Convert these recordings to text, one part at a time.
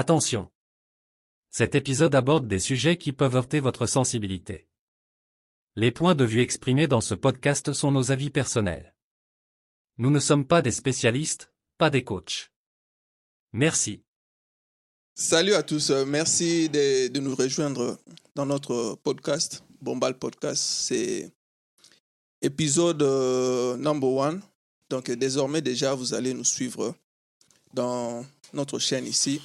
Attention. Cet épisode aborde des sujets qui peuvent heurter votre sensibilité. Les points de vue exprimés dans ce podcast sont nos avis personnels. Nous ne sommes pas des spécialistes, pas des coachs. Merci. Salut à tous, euh, merci de, nous rejoindre dans notre podcast, Bombal Podcast. C'est épisode euh, number one. Donc euh, désormais déjà, vous allez nous suivre dans notre chaîne ici.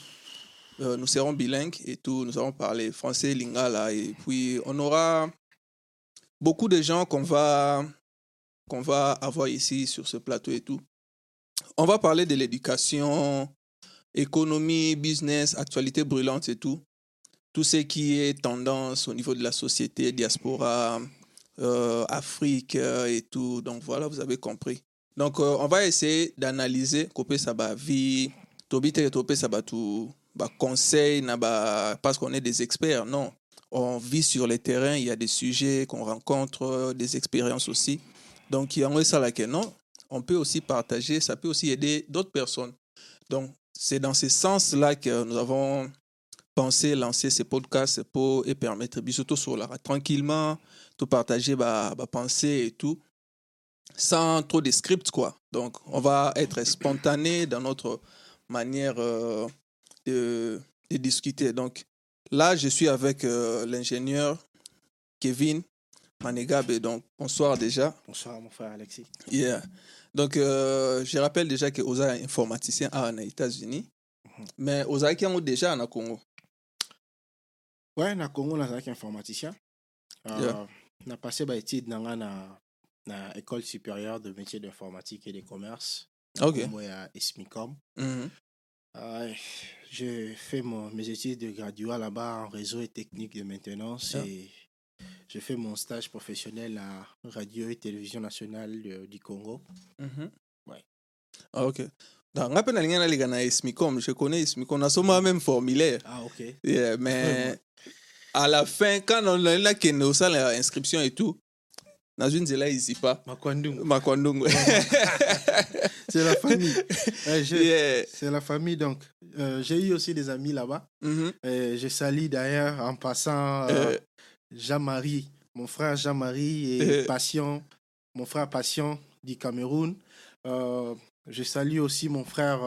Euh, nous serons bilingues et tout. Nous allons parler français, lingala. Et puis, on aura beaucoup de gens qu'on va, qu'on va avoir ici sur ce plateau et tout. On va parler de l'éducation, économie, business, actualité brûlante et tout. Tout ce qui est tendance au niveau de la société, diaspora, euh, Afrique euh, et tout. Donc voilà, vous avez compris. Donc on va essayer d'analyser, couper sa vie, tobite et ça tout, conseil, na ba, parce qu'on est des experts. Non, on vit sur le terrain, il y a des sujets qu'on rencontre, des expériences aussi. Donc il y a ça là que non, on peut aussi partager, ça peut aussi aider d'autres personnes. Donc c'est dans ce sens-là que nous avons pensé lancer ces podcasts pour et permettre, surtout sur la tranquillement, tout partager, bah, bah, penser et tout, sans trop de scripts, quoi. Donc, on va être spontané dans notre manière euh, de, de, discuter. Donc, là, je suis avec euh, l'ingénieur Kevin Manegabe. Donc, bonsoir déjà. Bonsoir, mon frère Alexis. Yeah. Donc, euh, je rappelle déjà que Oza est informaticien aux États-Unis. Mm -hmm. Mais Oza qui est déjà en Congo. Ouais, na Congo, on est informaticien. Euh, yeah. Na passé ba étude na na na école supérieure de métiers d'informatique et de commerce. OK. Moi à Esmicom. Mm -hmm. Euh, j'ai fait mon, mes études de graduat là-bas en réseau et technique de maintenance yeah. et j'ai fait mon stage professionnel à Radio et Télévision Nationale de, du Congo. Mm -hmm. Ouais. Ah, ok. Donc, je connais Esmicom, on a sûrement même formulaire. Ah, ok. Yeah, mais à la fin, quand on a là qui nous l'inscription et tout, dans une zéla ici pas. Makwandung. Makwandung. c'est la famille. Euh, yeah. C'est la famille, donc. Euh, j'ai eu aussi des amis là-bas. Mm -hmm. euh, je salue d'ailleurs en passant Jean-Marie, mon frère Jean-Marie et Passion, mon frère Passion du Cameroun. je salue aussi mon frère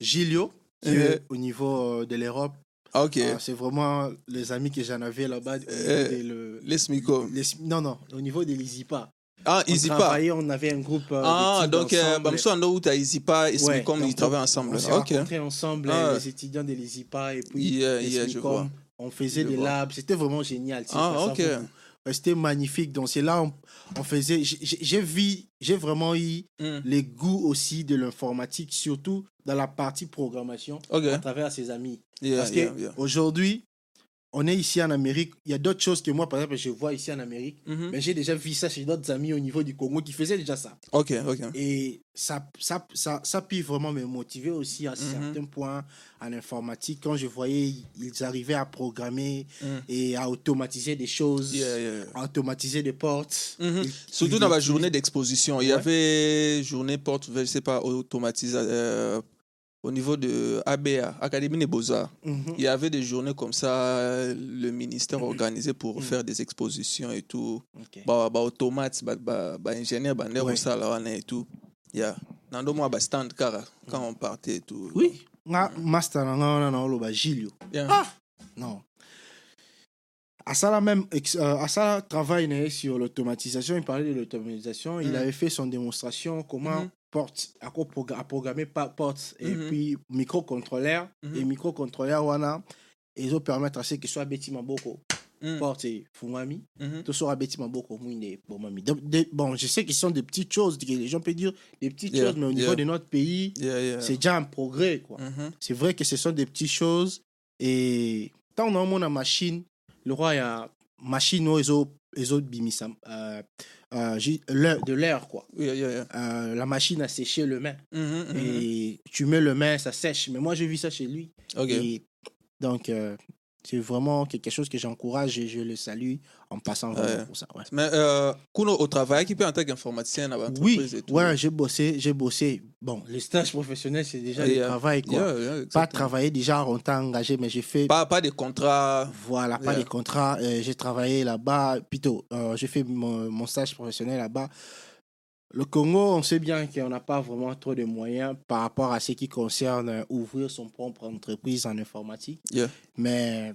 Gilio, qui est au niveau de l'Europe. Euh, c'est vraiment les amis que j'en avais là-bas. Euh, le, les SMICO. Les, non, non, au niveau de l'ISIPA. Ah, ISIPA. On avait un groupe. Euh, ah, donc, Bamso Ando, tu as ISIPA et SMICOM, ouais, ils travaillent ensemble. On s'est rencontrés ensemble, ah. les étudiants de l'ISIPA et puis yeah, les yeah, SMICOM. On faisait je des vois. labs. C'était vraiment génial. Ah, ok. C'était magnifique. Donc, c'est là on, on faisait. J'ai vu, j'ai vraiment eu mm. les goûts aussi de l'informatique, surtout dans la partie programmation, okay. à travers ses amis. Yeah, Parce qu'aujourd'hui. On est ici en Amérique. Il y a d'autres choses que moi, par exemple, je vois ici en Amérique. Mm -hmm. Mais j'ai déjà vu ça chez d'autres amis au niveau du Congo qui faisaient déjà ça. Ok, ok. Et ça, ça, ça, ça peut vraiment me motiver aussi à Mm -hmm. certains points en informatique. Quand je voyais, ils arrivaient à programmer mm. et à automatiser des choses, yeah, yeah. à automatiser des portes. Surtout dans la journée d'exposition. Il y avait journée porte, je sais pas, automatisée. Euh, au niveau de ABA, Académie des Beaux-Arts, -hmm. il y avait des journées comme ça, le ministère organisait pour faire des expositions et tout. Okay. Bah, bah, automate, bah, bah, bah, ingénieur, bah, ouais. ça, là, et tout. Yeah. Nando moi, bah, stand, car, quand on partait et tout. Oui. Nga master, nga, nga, nga, nga, Gilio. Yeah. Ah! Non. À ça, même, euh, à ça, travail sur l'automatisation, il parlait de l'automatisation, il avait fait son démonstration, comment -hmm porte à programmer porte et Mhm. mm -hmm. puis microcontrôleur Mm -hmm. et microcontrôleur wana ils ont permettre à ce que soit beti maboko Mm. porte et fumami Mhm. tout sera beti maboko mouine bon je sais qu'ils sont des petites choses que les gens peuvent dire des petites Yeah, choses mais au niveau yeah. de notre pays Yeah, c'est déjà un progrès quoi Mhm. c'est vrai que ce sont des petites choses et tant on a machine le roi il y a machine aux autres les autres bimisa euh, de l'air quoi. Yeah, yeah, yeah. Euh, la machine a séché le main. Mm -hmm, et tu mets le main ça sèche. Mais moi j'ai vu ça chez lui. Okay. et donc euh, c'est vraiment quelque chose que j'encourage et je le salue en passant vraiment pour ça. Ouais. Mais euh, au travail, qui peut en tant qu'informaticien dans Oui, et tout? ouais, j'ai bossé, j'ai bossé. Bon, les stages professionnels, c'est déjà le travail, quoi. pas travailler déjà on t'a engagé, mais j'ai fait. Pas, pas des contrats. Voilà, pas des contrats. Euh, j'ai travaillé là-bas, plutôt, euh, j'ai fait mon, mon stage professionnel là-bas. Le Congo, on sait bien qu'on n'a pas vraiment trop de moyens par rapport à ce qui concerne euh, ouvrir son propre entreprise en informatique. Mais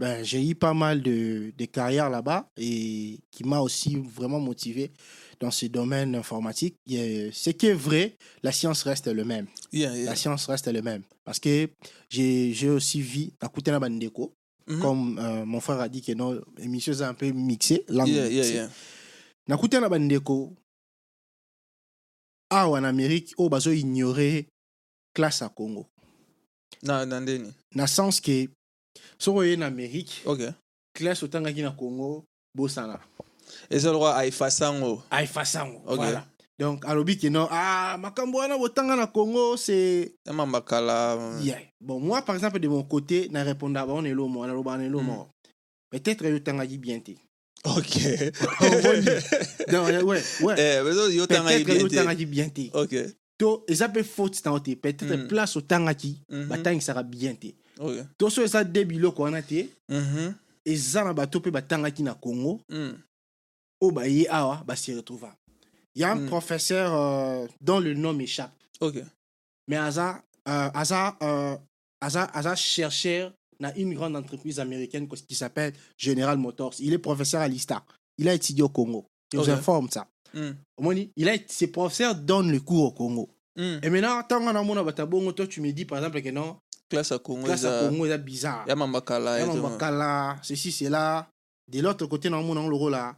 ben, j'ai eu pas mal de, de carrières là-bas et qui m'a aussi vraiment motivé dans ce domaine informatique. Ce qui est vrai, la science reste le même. La science reste le même. Parce que j'ai aussi vu à côté de Bandeko, mm comme euh, mon frère a dit que nos émissions sont un peu mixées. Langue yeah, bandeko awa na amérique oyo bazoignore classe ya congo na, na ndeni? Na sens ke soki oye na amérique okay. classe otangaki na congo bosana eza lokwa aefasa yango aefasa yango okay. voilà donc alobi ke non ah, makambo wana botanga na congo c'est mambakala yeah. bon moi par exemple de mon côté na répondre bango na elo moko nalobaka na elo moko mm. peut-être yotangaki bien te Ok. non, ouais, ouais. Eh, ça, yo tanga dit bien te. Ok. To, eza pe faute na te. Peut-être mm. place au tanga ki, batang sera bien te. Ok. To so eza de biloko wana te. Mhm. Eza na bato pe batanga ki na Congo. Mm. O ba ye awa ba s'y retrouva. Il y a un mm. professeur euh, dont le nom m'échappe. Ok. Mais Aza, euh, Aza, euh, Aza, Aza chercheur dans une grande entreprise américaine qui s'appelle General Motors. Il est professeur à l'ISTA. Il a étudié au Congo. Je vous informe ça. Mm. Il a, ses professeurs donnent le cours au Congo. Mm. Et maintenant, tant a toi, tu me dis par exemple que non. Classe à Congo. Classe à Congo, c'est bizarre. Il y a Mambakala. Il y a. Ceci, c'est là. De l'autre côté, dans mon rôle là.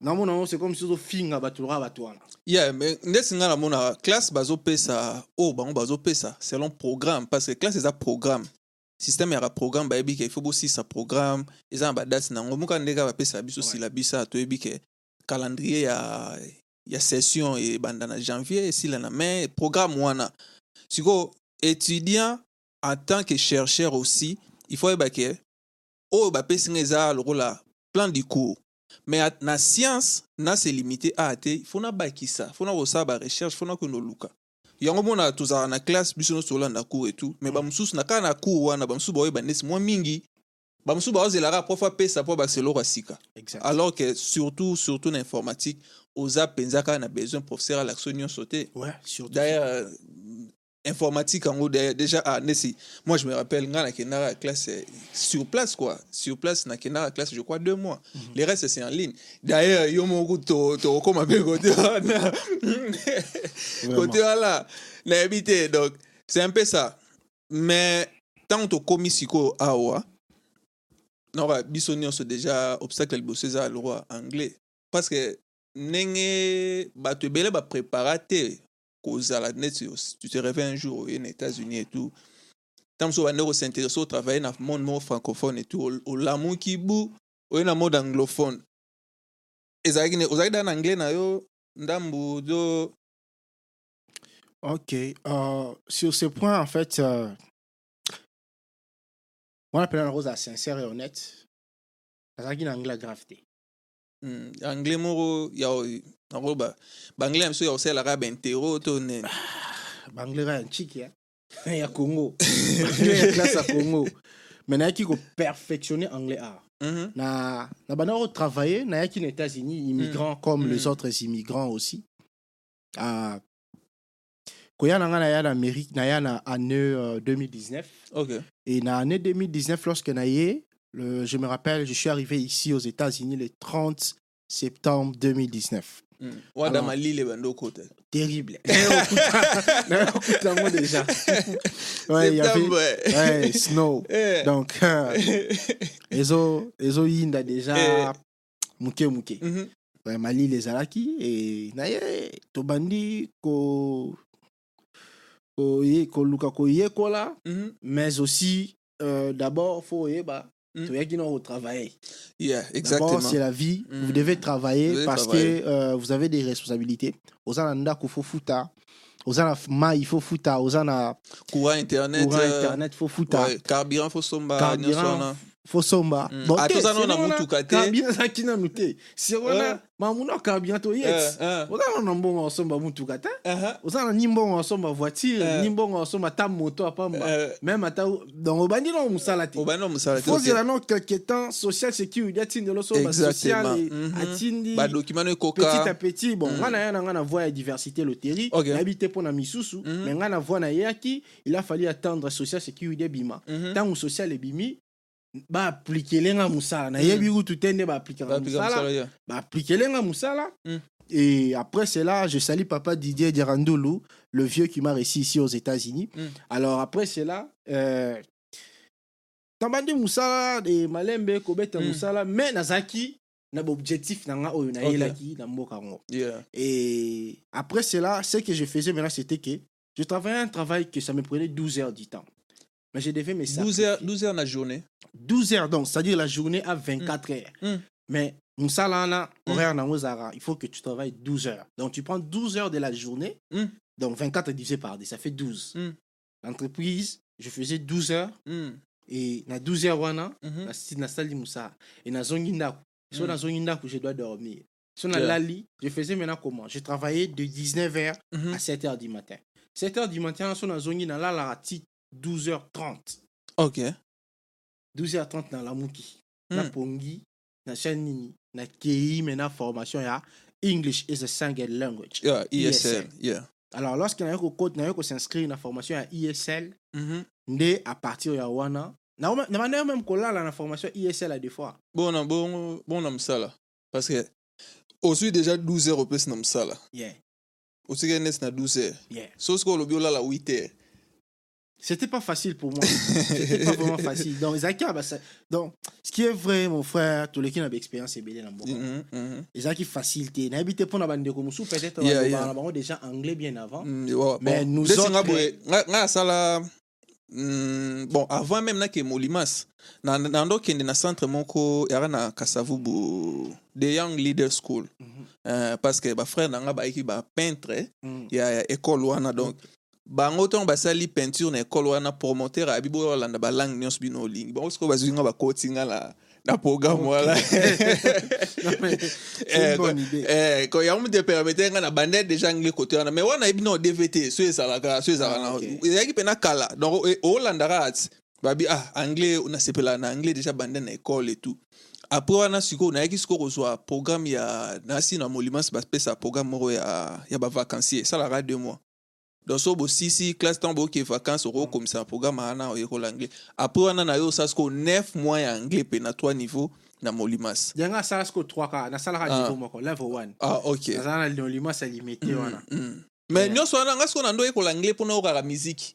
namona c'est comme si ozofinga bato loka bato wana yeah mais ndeti nga namona classe bazopesa oyo bango bazopesa selon programme parce que classe eza programme système ya baprogramme bayebi ke il faut bosisa programme. Eza na badate nango moka ndenge bapesa biso silabisa toyebi ke calendrier ya, ya session ebanda na janvier esila na mai programme wana sikoyo étudiant en tant que chercheur aussi il faut yeba ke oyo bapesi nga eza lokola plan du cours. Mais na science na se limité a te il faut nabakisa faut na kosala barecherche faut na kokende oluka yango mona tozalaka na classe biso nyonso tolanda cours et tout. Mais mm. bamosusu na kaka na cours wana bamosusu baoyeba ndesi mwa mingi. Bamosusu baozelaka prof apesa mpo ya sika. Alors que surtout surtout na informatique oza mpenza kaka na besoin professeur nyonso te. D'ailleurs informatique en haut déjà à Nessi. Moi, je me rappelle, dans la classe sur place, quoi. Sur place, la classe, je crois, deux mois. Mm -hmm. Les restes, c'est en ligne. D'ailleurs, yo mon goût, to comme côté côté là, n'habité. Donc, c'est un peu ça. Mais, tant que commis siko awa, non, bisoni, on se déjà obstacle le à le roi anglais. Parce que, nenge, bah, tu belle, bah, préparate neti tu te réveilles un jour na états-unis et tout. Ntango mosusu bande kosintéresse otravaille na monde moko francophone et tout olamuki bu oye na mode anglophone. Ezalaki ozalaki da na anglais na yo ndambu do. Ok uh, sur ce point en fait uh, on appelle la rose à sincère et honnête. Nazalaki na anglais grave te mm, anglais moko ya yango banglais ya biso ya kosalaka baintero to nene banglais ya ntiki ya congo banglais ya classe ya congo mais nayaki koperfectionner anglais art -hmm. na na banda kotravaille nayaki na états-unis immigrant mm. comme mm. les autres immigrants aussi uh, koya na nga naya na amérique naya na année uh, 2019 okay. et na année 2019 lorsque naye le, je me rappelle je suis arrivé ici aux états-unis le 30 septembre 2019 Wada malile bandoko te terrible. Yango déjà. Ouais, y avait, ouais, snow. Yeah. donc euh, ezo ezoyinda déjà yeah. moke moke mm -hmm. ouais, malile ezalaki e na ye tobandi ko koluka koyekola mm -hmm. mais aussi euh, d'abord fo oyeba Mm. Yeah, exactement. c'est la vie. Mm. Vous devez travailler vous devez parce travailler. que euh, vous avez des responsabilités. Aux ananda faut fouta. Aux ma il faut. Aux courant internet. Courant euh, internet faut fouta. Ouais, carburant faut somba. Carburant fosomba Mm. Ah, toza no na mutuka te. kabia ezalaki nanu te si wana mamuna okabia to yes Eh, eh, oza na na mbongo osomba mutuka te oza na ni mbongo osomba voiture ni mbongo osomba ata moto apamba même ata donc obandi na mosala te na fozela quelque temps social sécurité atindeli oso basocial Exactement. Mhm. atindi badokima no petit à petit bon nga na ya na nga na voie ya diversité loterie nayebi te mpo na misusu mais nga na voie nayeyaki il a fallu attendre social sécurité ebima ntango social ebimi baaplikele nga mosala nayebi kutu te nde baaplikaka mosala, mosala yeah. baaplikele nga mosala Mm. et après cela je salue papa Didier Dirandoulou le vieux qui m'a réussi ici aux États-Unis Mm. alors après cela euh, tambandi mosala de malembe kobeta Mm. mosala mais nazalaki na baobjectif na nga oyo nayelaki na Yeah. et après cela, ce que je faisais maintenant, c'était que je travaillais un travail que ça me prenait 12 heures du temps. Mais je devais me 12 heures, sacrifier. 12 heures na journée 12 heures, donc, c'est-à-dire la journée à 24 heures. Mm. Mais Moussalana, Mm. horaire na Mozara, il faut que tu travailles 12 heures. Donc, tu prends 12 heures de la journée, Mm. donc 24 divisé par 10, ça fait 12. Mm. L'entreprise, je faisais 12 heures, Mm. et na 12 heures, wana, Mhm. na na sali Moussa, et na zongi ndaku. So Mm. na zongi ndaku, je dois dormir. Na Yeah. lali, je faisais maintenant comment? Je travaillais de 19h Mhm. à 7h du matin. 7h du matin, so na zongi na lala à 12h30. ok 12h30 na lamuki. Na Mm. pongi, na chanini, na kei, maintenant formation ya English is a second language. yeah esl ESL. yeah Alors lorsque na yoko code, na yoko s'inscrire na formation ya ESL, Mhm. nde à partir ya wana, na na bana même kolala na formation ESL à des fois. bona bon bon na mosala parce que ozwi déjà 12 heures opesi na mosala Yeah. otikeli neti na 12 heures Yeah. so sikoyo olobi olala 8 heures C'était pas facile pour moi. C'était pas vraiment facile. Donc, ah, bah, ça- donc, ce qui est vrai, mon frère, tous les qui ont l'expérience, c'est bien dans le Mhm, mhm. Zaki, facilité. N'habitez pas dans la bande de Komoussou, peut-être, Yeah, on va déjà anglais bien avant. Mm, ouais, Mais bon. nous autres- nga asala mm, bon avant même nake molimas na ndokende na centre moko yaka na kasavubu the young leader school Mhm. euh, parce que bafrère na nga bayaki bapeintre Mm. ya, ya ekole wana donc bango ntongo basali peinture na ekole wana promoteur abi boyo olanda balangue nyonso bino olingi. Bango sikoyo bazwi nga bakoti nga na, na programme. Eh, ko yango mute permettre nga na bande déjà anglais côté wana. Mais wana yebi no dvt so ezalaka so ezalaka Ah, ezalaki mpe na kala. Donc e- olandaka ati babi ah anglais nasepela na anglais déjà bande na école et tout. Après wana sikoyo nayaki sikoyo kozwa programme ya nasi na molimasi bapesa programme moko ya bavacancier esalaka deux mois donc so bosisi classe ntango boyoki vacance okokomisa na programme wana oyekola anglais après wana na yo osala sikoyo 9 mois ya anglais mpe na 3 niveau na molimasi Yanga sala sko 3 ka, na sala ka Ah. niveau moko, level 1. ah ok Na sala na lima sa limité wana. Mm. Yeah. nyonso wana sikoyo na ndo oyekola anglais mpona oyokaka musike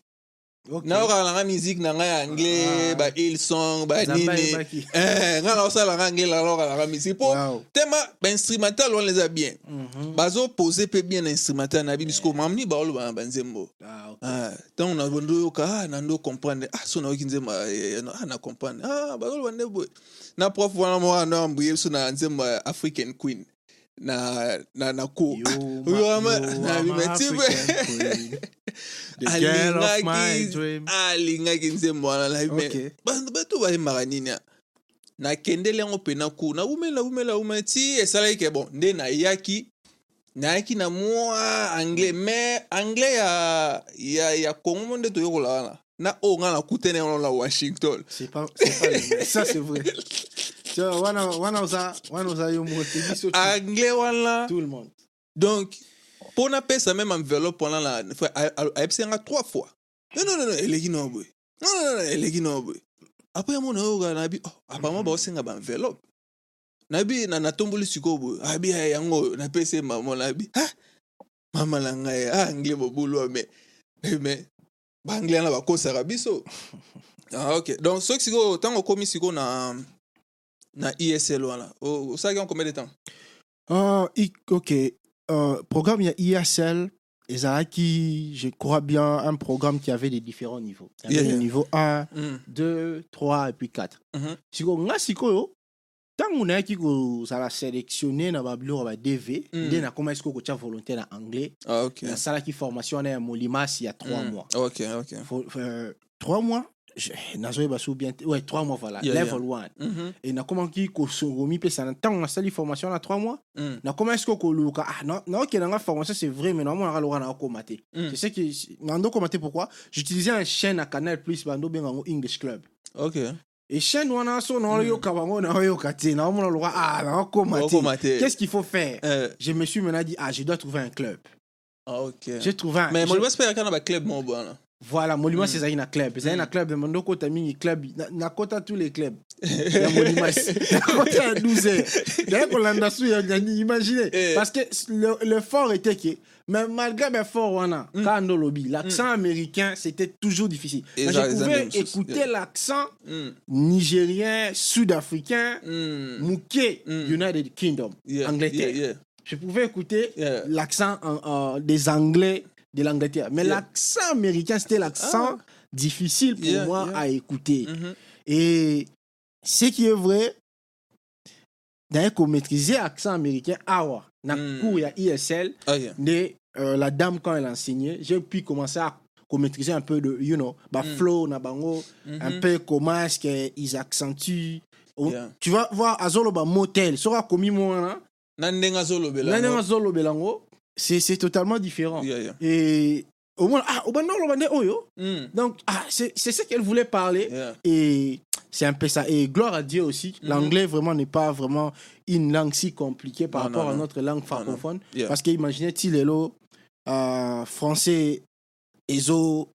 Ok. nayokaka nanga musike na ngai ya anglais Ah. ba il song Zamba banini ebaki. Eh, ngai naosala nanga anglais naloka nanga musike mpo Wow. tema bainstrumental wana eza bien Mhm. bazopose mpe bien na instrumental na bibi sikoyo mamni baoloba na banzembo Ah, ok. Ah, ntango na bondo oyoka ah, na ndo comprendre ah so nayoki nzembo eh, eh, ah, na comprendre ah, bazoloba nde boye na prof wana moko ando ambuye biso na nzembo african queen na na na cour You, Ah, ma- oyo ama- you na are my bimeti African mpe queen. The girl of my alingaki dream. alingaki nzembo wana na me Ok. bantu bato bayembaka nini a nakendeli yango mpe na cour nawumeli nawumeli nawumeli ti esalaki ke bon nde nayaki nayaki na mwa anglais mais anglais ya, ya, ya congo mo nde toyokola wana na oyo nga nakutani yango na washington. C'est pas, pas. Ça, c'est vrai. Wana, wana oza, wana oza yo moko, te biso anglais wana tout le monde. donc mpo napesa même enveloppe wana na a- a- ayebisi yanga trois fois. Non non non eleki no boye non non non, eleki no boye apres yamo nayoka nabi oh, apparemment baosenga baenveloppe nabi na natomboli sikoyo boye abi "Ah, yango oyo napesi mama nabi. "Ah, mama na ngai ah, anglais bobulwa me me baanglais wana bakosaka biso ah, ok donc soki sikoyo ntango okomi sikoyo na na esl wana osalaki yango combien de temps? Ah, i- ok. Euh, programme, il y a ISL. Et Zaki, je crois bien, un programme qui avait des différents niveaux. Il y avait Yeah, le yeah. niveau 1, Mm. 2, 3 et puis 4. Mhm. siko nga sikoyo ntango nayaki kozala sélectionné na babiloko ba dv Mm. nde nakoma sikoyo kotya volonté na anglais? Ah, ok nasalaki formation wana ya molimasi ya 3 Mm. mois ok euh, 3 mois nazoyeba so bien ouais trois mois voilà Yeah, yeah. level one Mhm. e nakomaki kosungomi mpesa na ntango nasali formation na trois mois Mm. nakoma esiko koluka ah na- naokendanga formation c'est vrai mais naomonaka loka nakokoma te Mm. c'est ce que nando te pourquoi? J'utilisais un chaîne à canal plus bando bengango english club Ok. Et chaîne wana so bango naoyoka te naomona loka ah te te. qu'est-ce qu'il faut faire? Euh, je me suis maintenant dit ah je dois trouver un club ah, ok. j'ai trouvé un Mais moi, je pense qu'il y a un club, mon bon. Là. voilà molima Mm. ezali na club ezali na Mm. club mando okota mingi club na- nakota tous les clubs ya molima nakota ya 12 heures naye kolanda su ya nyani imagine Eh. parce que le, le fort était que mais malgré mes forts wana Mm. quand on lobby l'accent américain c'était toujours difficile je pouvais écouter Yeah. l'accent Mm. nigérien sud-africain Mm. Mouké, Mm. United Kingdom, Yeah, Angleterre. yeah, yeah. Je pouvais écouter Yeah. l'accent en- en- des Anglais de l'Angleterre. Mais Yeah. l'accent américain, c'était l'accent difficile pour Yeah, moi yeah. à écouter. Mhm. Et ce qui est vrai, d'ailleurs, qu'on maîtrisait l'accent américain, awa, na Mm. cours, a ISL, de, euh, la dame, quand elle enseignait, j'ai pu commencer à maîtriser un peu de, you know, bah, Mm. flow, na bango, un Mhm. peu comment est-ce qu'ils accentuent. Tu vas voir, Azolo, bah, motel, sera commis moi, Na ndenge azolobela Nani ngo. Azolo Belango, c'est c'est totalement différent. Yeah, yeah. Et au moins, ah, au oyo. Mm. Donc, ah, c'est c'est ce qu'elle voulait parler. Yeah. Et c'est un peu ça. Et gloire à Dieu aussi, Mhm. l'anglais vraiment n'est pas vraiment une langue si compliquée par Non, rapport non, à non. notre langue non. francophone. Yeah. Parce qu'imaginez-t-il, hello, euh, français, ezo.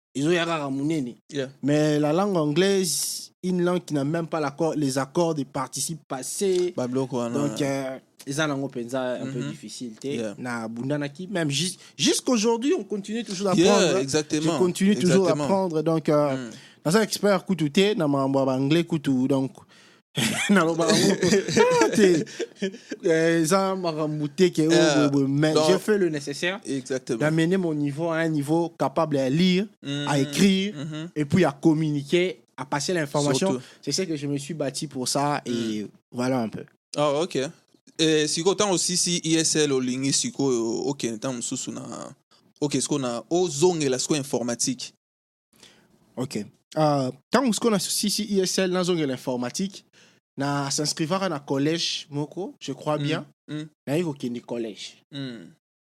Yeah. Mais la langue anglaise, une langue qui n'a même pas les accords des participes passés. babiloko wana Donc, euh, penza un peu Mhm. difficile Yeah. na bundanaki même jus- jusqu'aujourd'hui on continue toujours Yeah, d'apprendre je exactement continue toujours d'apprendre donc euh, Mm. naza expert kutu te na makambo ya baanglais kutu donc j'ai fait le nécessaire d'amener mon niveau à un niveau capable à lire à Mhm. écrire Mhm. et puis à communiquer à passer l'information c'est ce que je me suis bâti pour ça et voilà un peu ah ok Eh, sikoyo ntango aussi si esl olingi sikoyo okende ntango mosusu na oke sikoyo na ozongela sikoyo informatique Ok. Euh, tant qu'on a si ISL nazongela informatique na s'inscrivara na collège moko, je crois bien. Mm. Na yiko kende collège. Mm.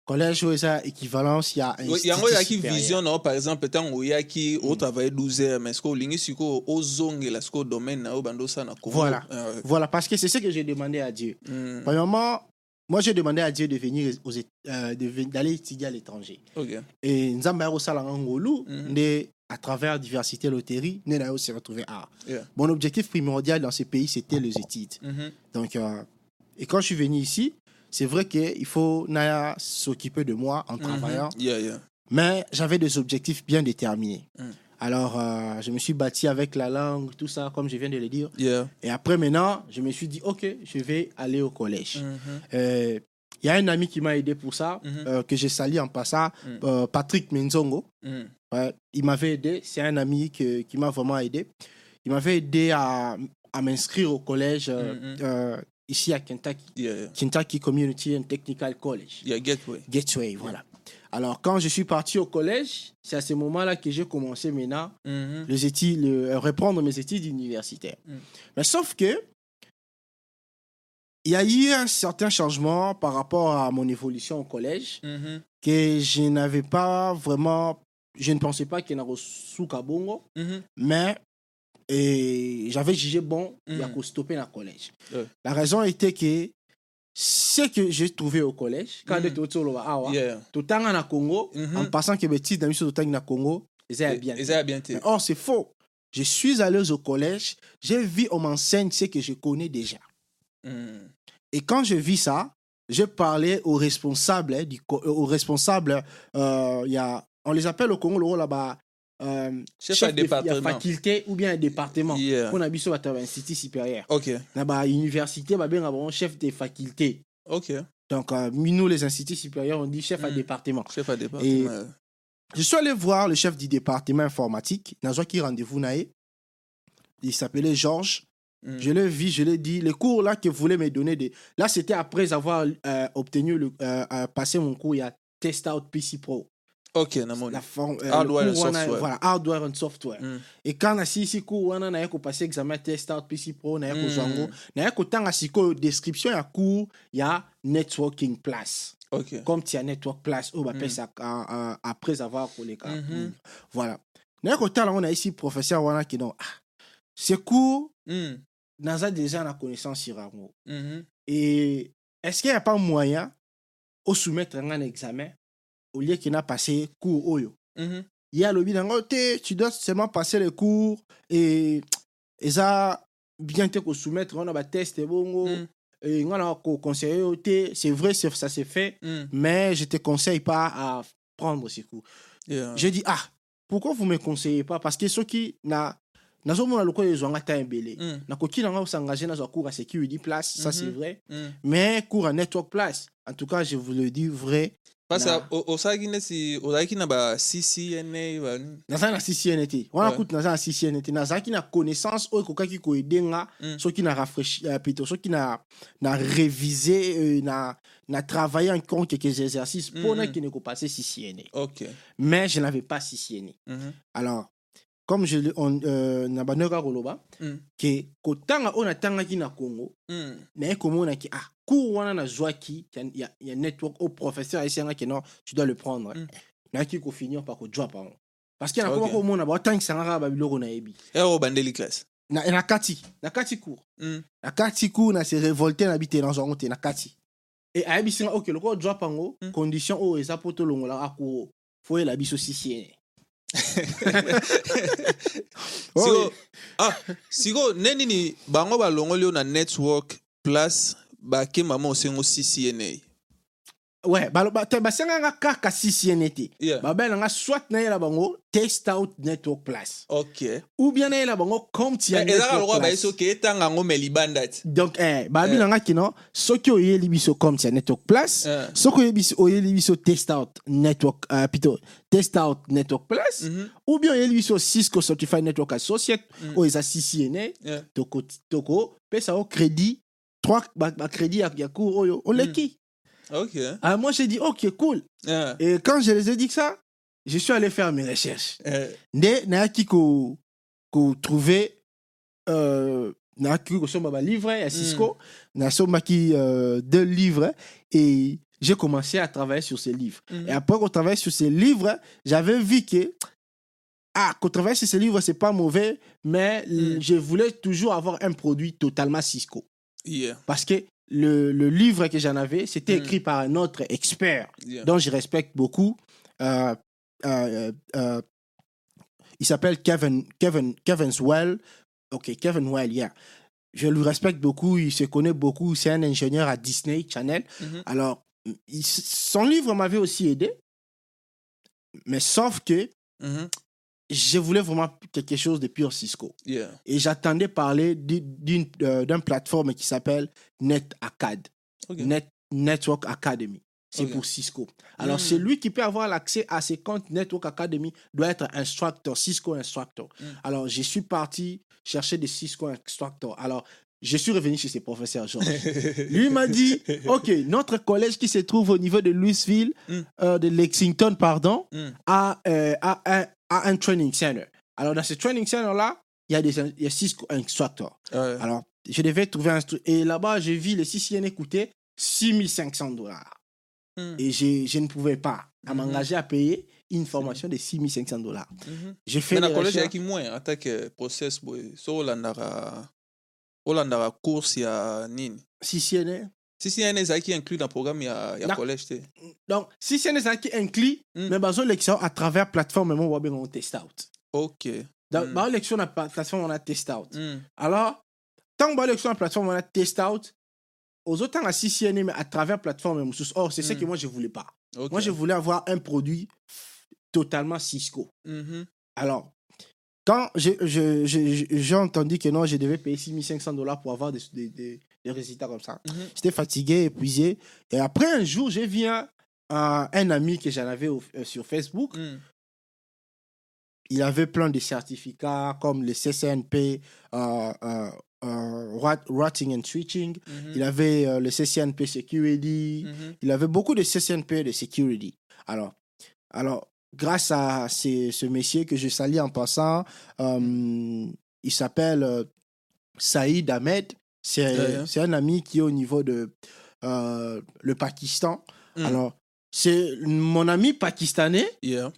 Collège oyo eza équivalence ya yango supérieur. vision na yo par exemple ntango oyaki otravaille 12 heures mais sikoyo olingi sikoyo ozongela sikoyo domaine na yo bando osala na Congo. Voilà. Ah. Voilà, parce que c'est ce que j'ai demandé à Dieu. Mm. Premièrement, moi j'ai demandé à Dieu de venir aux euh, d'aller étudier à l'étranger. ok Et nzambe akosalanga ngolu Mhm. nde à travers diversité loterie nde na yo se retrouver à. Yeah. Mon objectif primordial dans ce pays c'était les études. Mhm. Donc, euh, et quand je suis venu ici, c'est vrai qu'il faut Naya s'occuper de moi en travaillant, Mhm. Yeah, yeah. mais j'avais des objectifs bien déterminés. Mm. Alors, euh, je me suis bâti avec la langue, tout ça, comme je viens de le dire. Et après, maintenant, je me suis dit, OK, je vais aller au collège. Mhm. Euh, Il y a un ami qui m'a aidé pour ça, euh, que j'ai sali en passant, Mm. euh, Patrick Menzongo. Mm. Ouais, il m'avait aidé, c'est un ami que- qui m'a vraiment aidé. Il m'avait aidé à, à m'inscrire au collège euh, Mhm. euh, ici à Kentucky. Yeah. Kentucky Community and Technical College. Yeah, Gateway. Gateway, voilà. Alors, quand je suis parti au collège, c'est à ce moment-là que j'ai commencé maintenant Mhm. les études, le- euh, reprendre mes études universitaires. Mm. Mais sauf que, il y a eu un certain changement par rapport à mon évolution au collège Mhm. que je n'avais pas vraiment, je ne pensais pas qu'il y en aurait sous Kabongo, Mhm. mais et j'avais jugé bon il y a Mm. qu'au stopper dans le collège. La raison était que ce que j'ai trouvé au collège, quand Mm. j'étais au Awa, Yeah. totanga na Congo, Mhm. en passant que bêtise dans le totanga na Congo, ils bien. Et ça a bien. Mais Or, c'est faux. Je suis allé au collège, j'ai vu, on m'enseigne ce que je connais déjà. Mm. Et quand je vis ça, je parlais aux responsables, hein, du, euh, aux responsables, euh, il y a, on les appelle au Congo, le rôle là-bas, euh, Chef chef de- faculté ou bien un département. Yeah. On a vu sur un institut supérieur. Ok. Là-bas, université, bah, bien, bah, chef des facultés. Ok. Donc, euh, nous, les instituts supérieurs, on dit chef à Mm. département. Chef à département. Et- Je suis allé voir le chef du département informatique, Nazwa qui rendez-vous naé. Il s'appelait Georges. mm. Je l'ai vu, je l'ai dit. Les cours là que voulait me donner, des... là c'était après avoir euh, obtenu, le, euh, passé mon cours, il y a Test Out PC Pro. Ok namoni la forme euh, Hardware and software. voilà hardware and software Mm. et quand nasilisi cours wana naye kopase examen test out pc pro naye Mm. kozwa yango naye kotanga sikoyo description ya cours ya networking place ok comme tia network place oyo bapesaka euh, après avoir koleka Mhm. Mm. voilà naye kotala yango nayesi professeur wana kino ah, ce cours Mm, naza déjà na connaissance sur yango mhm. et est-ce qu'il y a pas moyen au soumettre un examen au lieu qu'il n'a passé cours oyo Mhm. il y a le bilan te tu dois seulement passer les cours et et ça bien te ko soumettre on a ba test et bongo Mm. et on a ko conseiller yo te c'est vrai ça s'est fait Mm, mais je te conseille pas à prendre ces cours yeah. je dis ah pourquoi vous me conseillez pas? Parce que ceux qui na nazomona lokola ezwanga ta ebele Mm, nakoki nanga osengage nazwa cours à security place ça c'est Mhm. vrai mm. mais cours à network place en tout cas je vous le dis vrai parce Na- que o- osalaki neti ozalaki na ba ccna bani naza na ccn te wana Ouais. kutu naza na ccn te nazalaki na connaissance oyo ekokaki koede nga Mm. soki na rafraîchi uh, plutôt soki na, na réviser euh, na, na travailler encore quelques exercices Mm, na mm. kende kopase ccn ok mais je n'avais pas ccn Mhm. alors comme je, on, euh, na Mm. ke kotanga oyo natangaki na congo Mm, naye ah cours wana nazwaki ya, ya, network au professeur ayesangaki non tu dois le prendre. Mm. nayaki kofinir par kodrop yango parce que nakoma Ok. komona baotangisanga kaka babiloko nayebi ero obandeli classe na, na kati na kati cours Mm, na kati cours na se révolte na bi te nazwa yango te na kati. E ayebisinga ok lokola drop yango Mm. condition oyo eza po tolongolaka cours foyela biso sisiene siko ah siko nde nini bango balongoli yo na network plus bakemba mo osengo ccna ouais baloba te basenganga kaka sisiene te yeah. babelanga soit nayela bango test out network place ok ou bien nayela bango compte ya ezaka lokwa place. baye soki etanga yango me libanda ti donc eh, babi nanga kino soki oyeli biso compte ya network place Eh. soki oyeli biso- test out network uh, plutôt test out network place Mhm. ou bien oyeli biso cisco certified network associate Mm. oyo eza ccna Yeah. toko toko pesa o crédit trois bacrédit ya, ya cours oyo oleki ok. Ah, moi j'ai dit ok cool. Yeah. et quand je les ai dit ça je suis allé faire mes recherches. Eh, nde nayaki ko kotrouve euh, nayaki kosomba balivre ya cisco. Nasombaki euh, deux livres. Et j'ai commencé à travailler sur ces livres. Mhm. et après qu'on travaille sur ces livres j'avais vu que ah qu'on travaille sur ces livres c'est pas mauvais mais Mm. je voulais toujours avoir un produit totalement cisco Yeah. parce que le, le livre que j'en avais c'était Mm. écrit par un autre expert Yeah. dont je respecte beaucoup. Euh, euh, euh, il s'appelle Kevin, Kevin, Kevin's Well. Ok, Kevin Well, yeah. Je lui respecte beaucoup, il se connaît beaucoup, c'est un ingénieur à Disney Channel. Mhm. Alors, il- son livre m'avait aussi aidé, mais sauf que Mhm. Je voulais vraiment quelque chose de pur Cisco. Yeah. Et j'attendais parler d'une euh, plateforme qui s'appelle NetAcad. Net, Network Academy. C'est pour Cisco. Alors, Mm. celui qui peut avoir l'accès à ces comptes Network Academy doit être instructor, Cisco instructor. Mm. Alors, je suis parti chercher des Cisco instructor. Alors, je suis revenu chez ses professeurs, Georges. Lui m'a dit, OK, notre collège qui se trouve au niveau de Louisville, Mm. euh, de Lexington, pardon, Mm. a, euh, a, a- a un training center. Alors, dans ce training center-là, il y a des il y a Cisco instructors. Ouais. Alors, je devais trouver un truc. Et là-bas, j'ai vu les CCN coûter 6500 dollars. Mm. Et j'ai- je ne pouvais pas à Mhm. m'engager à payer une formation de 6500 dollars. Mhm. J'ai fait des collège recherches. eyaki moins ata ke process boye so olandaka olandaka course ya nini CCN. ccn ezalaki inclus na programme ya, ya Na- collège te Donc, CCN, c'est qui inclut, Mm. mais besoin l'élection à travers plateforme, mais on va bien test out. ok Dans Mm. l'élection, la plateforme, on a test out. Mm. Alors, tant que l'élection, la plateforme, on a test out, aux autres, à CCN, mais à travers plateforme, or, c'est ce Mm. que moi, je voulais pas. Moi, je voulais avoir un produit totalement Cisco. Mhm. Alors, quand j'ai entendu que non, je devais payer 6500 dollars pour avoir des, des, des- des résultats comme ça, Mhm. j'étais fatigué, épuisé. Et après, un jour, j'ai vu un, un, ami que j'en avais au- euh, sur Facebook. Mm. Il avait plein de certificats comme le CCNP, euh, euh, euh, Routing and Switching. Mhm. Il avait euh, le CCNP Security. Mhm. Il avait beaucoup de CCNP de security. Alors, alors grâce à ce monsieur que je salue en passant, euh, il s'appelle euh, Saïd Ahmed. C'est un ami qui est au niveau de euh, le Pakistan. Hmm. Alors, c'est mon ami pakistanais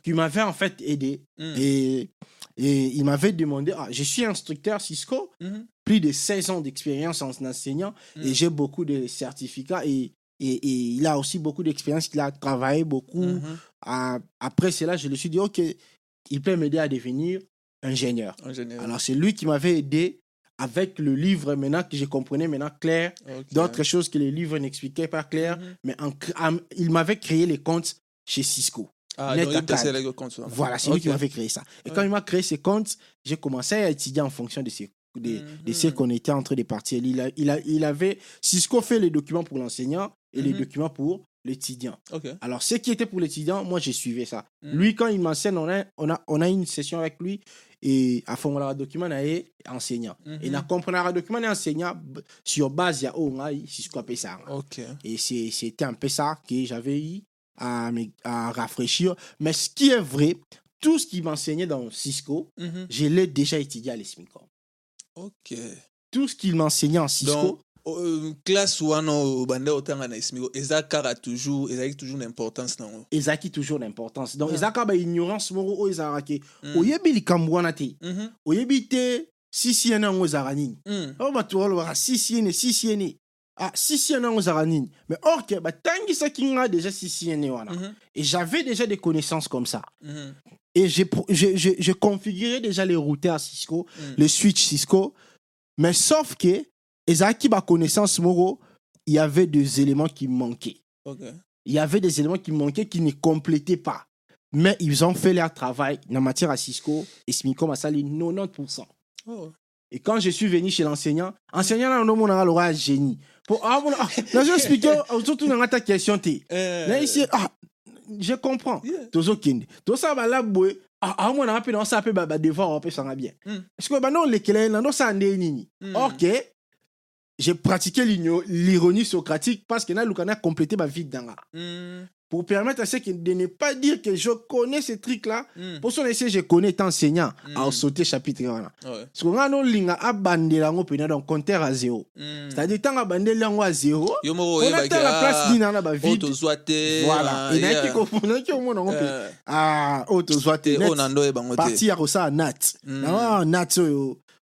qui m'avait en fait aidé. Hmm. Et, et il m'avait demandé, ah, je suis instructeur Cisco, hmm. plus de 16 ans d'expérience en enseignant et j'ai beaucoup de certificats et, et, il a aussi beaucoup d'expérience, il a travaillé beaucoup. après cela, je lui suis dit, ok, il peut m'aider à devenir ingénieur. ingénieur. Alors c'est lui qui m'avait aidé avec le livre maintenant que je comprenais maintenant clair, d'autres choses que les livres n'expliquaient pas clair, mhm. mais il m'avait créé les comptes chez Cisco. Ah, donc il les comptes. Voilà, c'est lui qui m'avait créé ça. Et quand il m'a créé ces comptes, j'ai commencé à étudier en fonction de ces de, ce mhm. qu'on était en train de partir. Il, a, il, a, il avait, Cisco fait les documents pour l'enseignant et les mhm. documents pour l'étudiant. Alors, ce qui était pour l'étudiant, moi, j'ai suivi ça. Lui, quand il m'enseigne, on a, on, a, on a une session avec lui et à fond la document na enseignant. Mm -hmm. et na comprendre document na enseignant. Sur base ya o ngai si ce ça. OK. Et c'est c'était un peu ça que j'avais eu à, à rafraîchir. Mais ce qui est vrai tout ce qui m'enseignait dans Cisco mm -hmm. je l'ai déjà étudié à l'ESMICOM. OK. Tout ce qu'il m'enseignait en Cisco classe wana obanda otanga na esmiko eza kaka toujours ezalaki toujours na importance nango ezalaki toujours na importance donc eza kaka baignorance moko oyo ezalaka ke oyebi likambo wana te. Oyebi te ccn yango ezalaka nini oyo bato balobaka ccn ccn ah ccn yango ezalaka nini mais or ke batangisaki nga déjà ccn wana et j'avais déjà des connaissances comme ça. Et j'ai je configuré déjà les routeurs Cisco les switch Cisco. Mais sauf que ezalaki connaissance moko il y avait des éléments qui manquaient. Il y avait des éléments qui manquaient qui ne complétaient pas. Mais ils ont fait leur travail. En matière à Cisco et Smicom a sali 90% et quand je suis venu chez l'enseignant enseignant là on a l'aura génie. Pour ah bon là je explique surtout dans ta question t. Là ici ah je comprends. Tozo kende. To ça va là boy ah moi on a pe on ça pe ba devoir on peut ça bien. Parce que bah non les clés là non ça ndé nini. OK j'ai pratiqué l'ironie socratique parce que là, a complété ma vie dans mm. Pour permettre à ceux qui de ne pas dire que je connais ces trucs-là. Mm. Pour son essai, je connais étant enseignant mm. à sauter chapitre. Voilà. Parce qu'on a à donc compteur à zéro. C'est-à-dire, tant à bander la à zéro, on a la place d'une en a vide. Voilà. Et n'a qui comprend qui au monde on peut. Ah, auto zoité. Parti à ça nat. Non, nat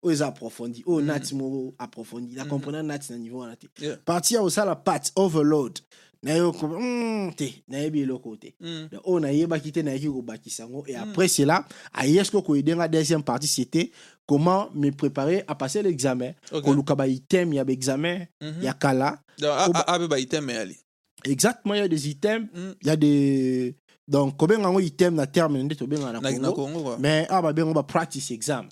oyo approfondi oyo mm. nati moko approfondi na comprendre nati na niveau wana te parti ya kosala pat overload nayoki mm, te nayebi eloko te mm. oyo nayebaki te nayaki kobakisa yango et après cela aye soki koyedenga deuxième partie c'était comment me préparer à passer l'examen koluka baitem ya baexamen mhm. ya kala abe baitem yali exactement il y a des items il y a des donc kobenga yango item na terme nde tobenga na congo. mais awa babenga ba practice exam.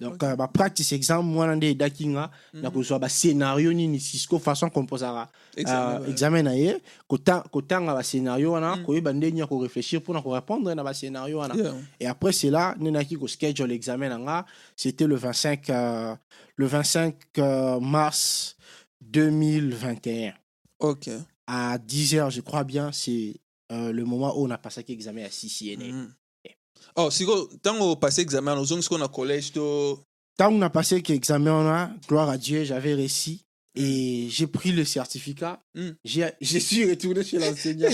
Donc euh, ba practice exam wana nde edaki nga na kozwa bascénario nini cisco façon komposaka examen na ye. Kotanga bascénario wana mhm. koyeba ndenge ya korefléchir mpona korépondre na wana. Et après cela nde naki koschedule examen na nga. C'était le 25 euh, le 25 euh, mars 2021 ok. À 10 heures je crois bien c'est euh, le moment où on a passé l'examen à CCNA. Mm. Yeah. Oh, si tant on passé l'examen, on a qu'on collège to... Tant on a passé l'examen, gloire à Dieu, j'avais réussi et j'ai pris le certificat. Mm. Je suis retourné chez l'enseignant.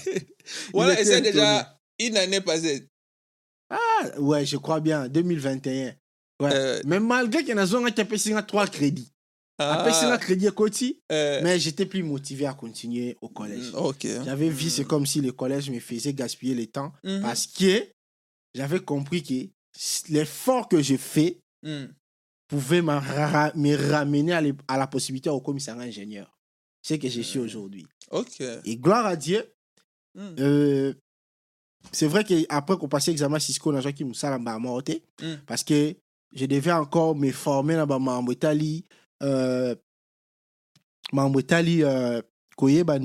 voilà, et c'est déjà une année passée. Ah, ouais, je crois bien, 2021. Ouais. Euh... Mais malgré qu'il y en a qui a payé trois crédits. Après, c'est la crédit côté, euh. mais j'étais plus motivé à continuer au collège. Mm, j'avais vu, c'est mm. comme si le collège me faisait gaspiller le temps mm-hmm. parce que j'avais compris que l'effort que je fais mm. pouvait me ramener à, la possibilité au commissariat ingénieur. C'est que je suis aujourd'hui. Et gloire à Dieu, euh, c'est vrai qu'après qu'on passait l'examen Cisco, on a qui me parce que je devais encore me former dans ma Italie euh, mambo etali euh, koyeba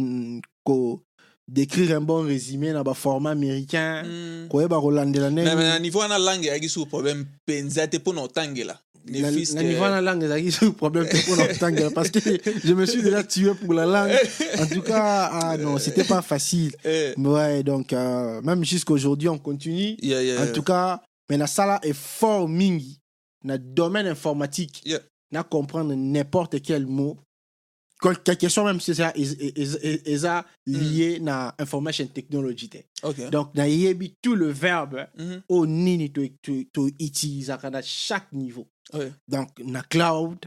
ko d'écrire un bon résumé dans le format américain. Mm. koyeba kolandela ndenge na niveau wana langue eyaki su problème? Mpenza te mpo na otangela la, la niveau la langue c'est un problème pour parce que je me suis déjà tué pour la langue. En tout cas ah non c'était pas facile. Ouais donc euh, même jusqu'à aujourd'hui on continue. En tout cas mais la salle est fort mingi dans le domaine informatique na comprendre n'importe quel mot quelque question même si ça est lié na information technology okay. donc na yebi tout le verbe mm -hmm. au nini to to to utiliser à chaque niveau okay. donc na cloud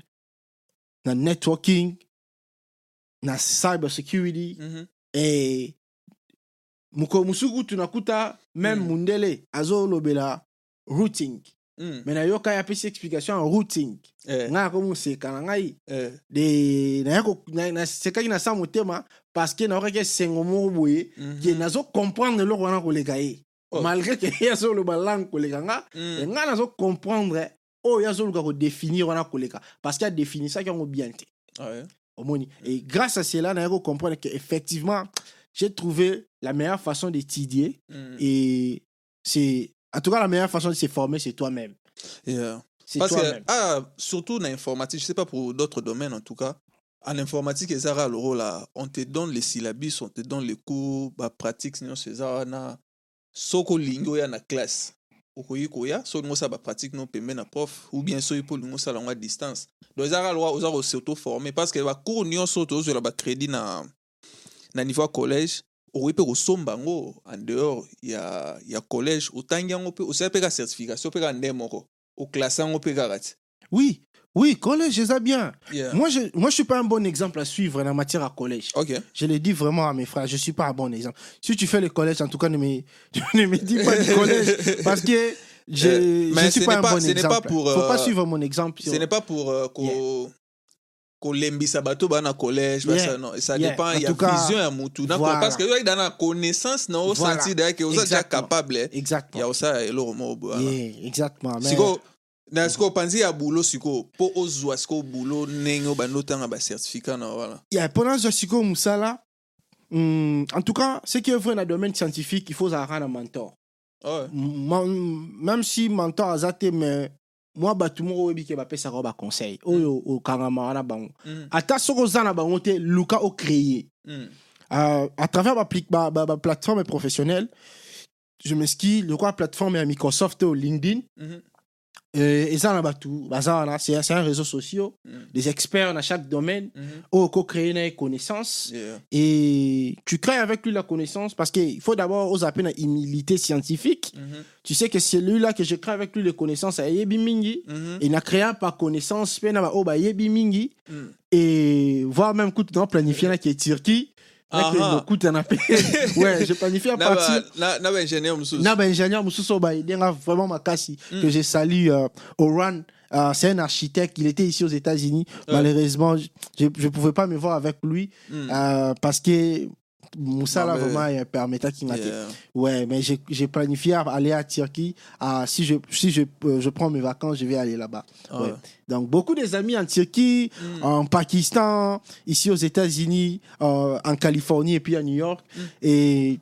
na networking na cyber security mm -hmm. et muko musuku tunakuta même mm. mundele azolobela routing Mm. me nayoka ye apesi explication en routing Eh. ngai ako moseka na ngai Eh. de nasekaki na sa motema parce que naokaki esengo moko boye ke nazocomprendre eloko wana koleka ye Oh. malgré ke ye azoloba langue koleka nga Mm. e ngai nazocomprendre oyo azoluka kodéfinir wana koleka parce que adéfinisaki yango bien te omoni et grâce à cela naye comprendre que effectivement j'ai trouvé la meilleure façon d'étudier Mm. et c'est en tout cas la meilleure façon de se former c'est toi-même Yeah. que, ah, surtout dans l'informatique, je sais pas pour d'autres domaines en tout cas, en informatique, là, on te donne les syllabus, on te donne les cours, bah, pratique, c'est ça, na soko lingo ya na classe. koya so olingi osala bapratique no pembe na prof ou bien soki mpo olingi osala yango à distance donc oza forme parce que bacours nyonso tozozwela bacrédit na, na niveau ya collège okoki mpe kosomba yango en dehors ya, ya collège. Otangi yango mpe osala mpe ka certification mpe ka nde moko oklasse yango mpe kaka ti oui oui collège ça bien. Yeah. moi je moi je suis pas un bon exemple à suivre en matière à collège. Ok. Je le dis vraiment à mes frères je suis pas un bon exemple. Si tu fais le collège en tout cas ne me ne me dis pas du collège parce que je Euh, je suis pas un pas- bon ce exemple pas pour, faut pas euh, suivre mon exemple ce n'est pas pour euh, kolembisa bato baa na collège Yeah. basa non ça Yeah. dépend En il y a tout cas, vision ya mutu na voilà. parce que yo dans la connaissance na o Voilà. que oza Exactement. capable exactement ya osala eloko moko siko na siko panzi ya boulot siko mpo ozwa siko boulot ndenge obandi otanga bacertificat na wana suis comme ça là hum, en tout cas ce qui est vrai le domaine scientifique il faut avoir un mentor ouais. Ma- même si mentor aza te mais moi bato moko oyebi ke bapesaka yo baconseil oyo okangama wana bango Mm, ata soki oza na bango te luka ocréer mm, à travers ma, plateforme professionnelle je m'exquis le quoi plateforme ya microsoft au linkedin. Mhm, euh, eza na bato baza wana c'est un réseau social mm, des experts dans chaque domaine. Oyo okocréer na ye connaissance. Yeah. et tu crées avec lui la connaissance parce qu'il faut d'abord oser appeler une humilité scientifique. Mhm, tu sais que celui-là que je crée avec lui les connaissances ayebi mingi. Mhm, et na créé par connaissance pe na baoyo bayebi mingi. Mm. et voire même kutu na planifié na ke turquie lokuta na pe ouais je planifie à partir na- baingénieur mosusu na baingénieur mosusu oyo bayedenga vraiment makasi Mm. que je salue euh, Oran euh, c'est un architecte il était ici aux États-Unis Ouais. malheureusement je je pouvais pas me voir avec lui Mm. euh, parce que Moussa là vraiment il permettait qu'il m'attende Yeah. Ouais, mais j'ai planifié à aller à Turquie. Ah, si je, si je, euh, je prends mes vacances, je vais aller là-bas. Ah Ouais. ouais. Donc, beaucoup des amis en Turquie, Mm. en Pakistan, ici aux États-Unis, euh, en Californie et puis à New York. Mm. Et,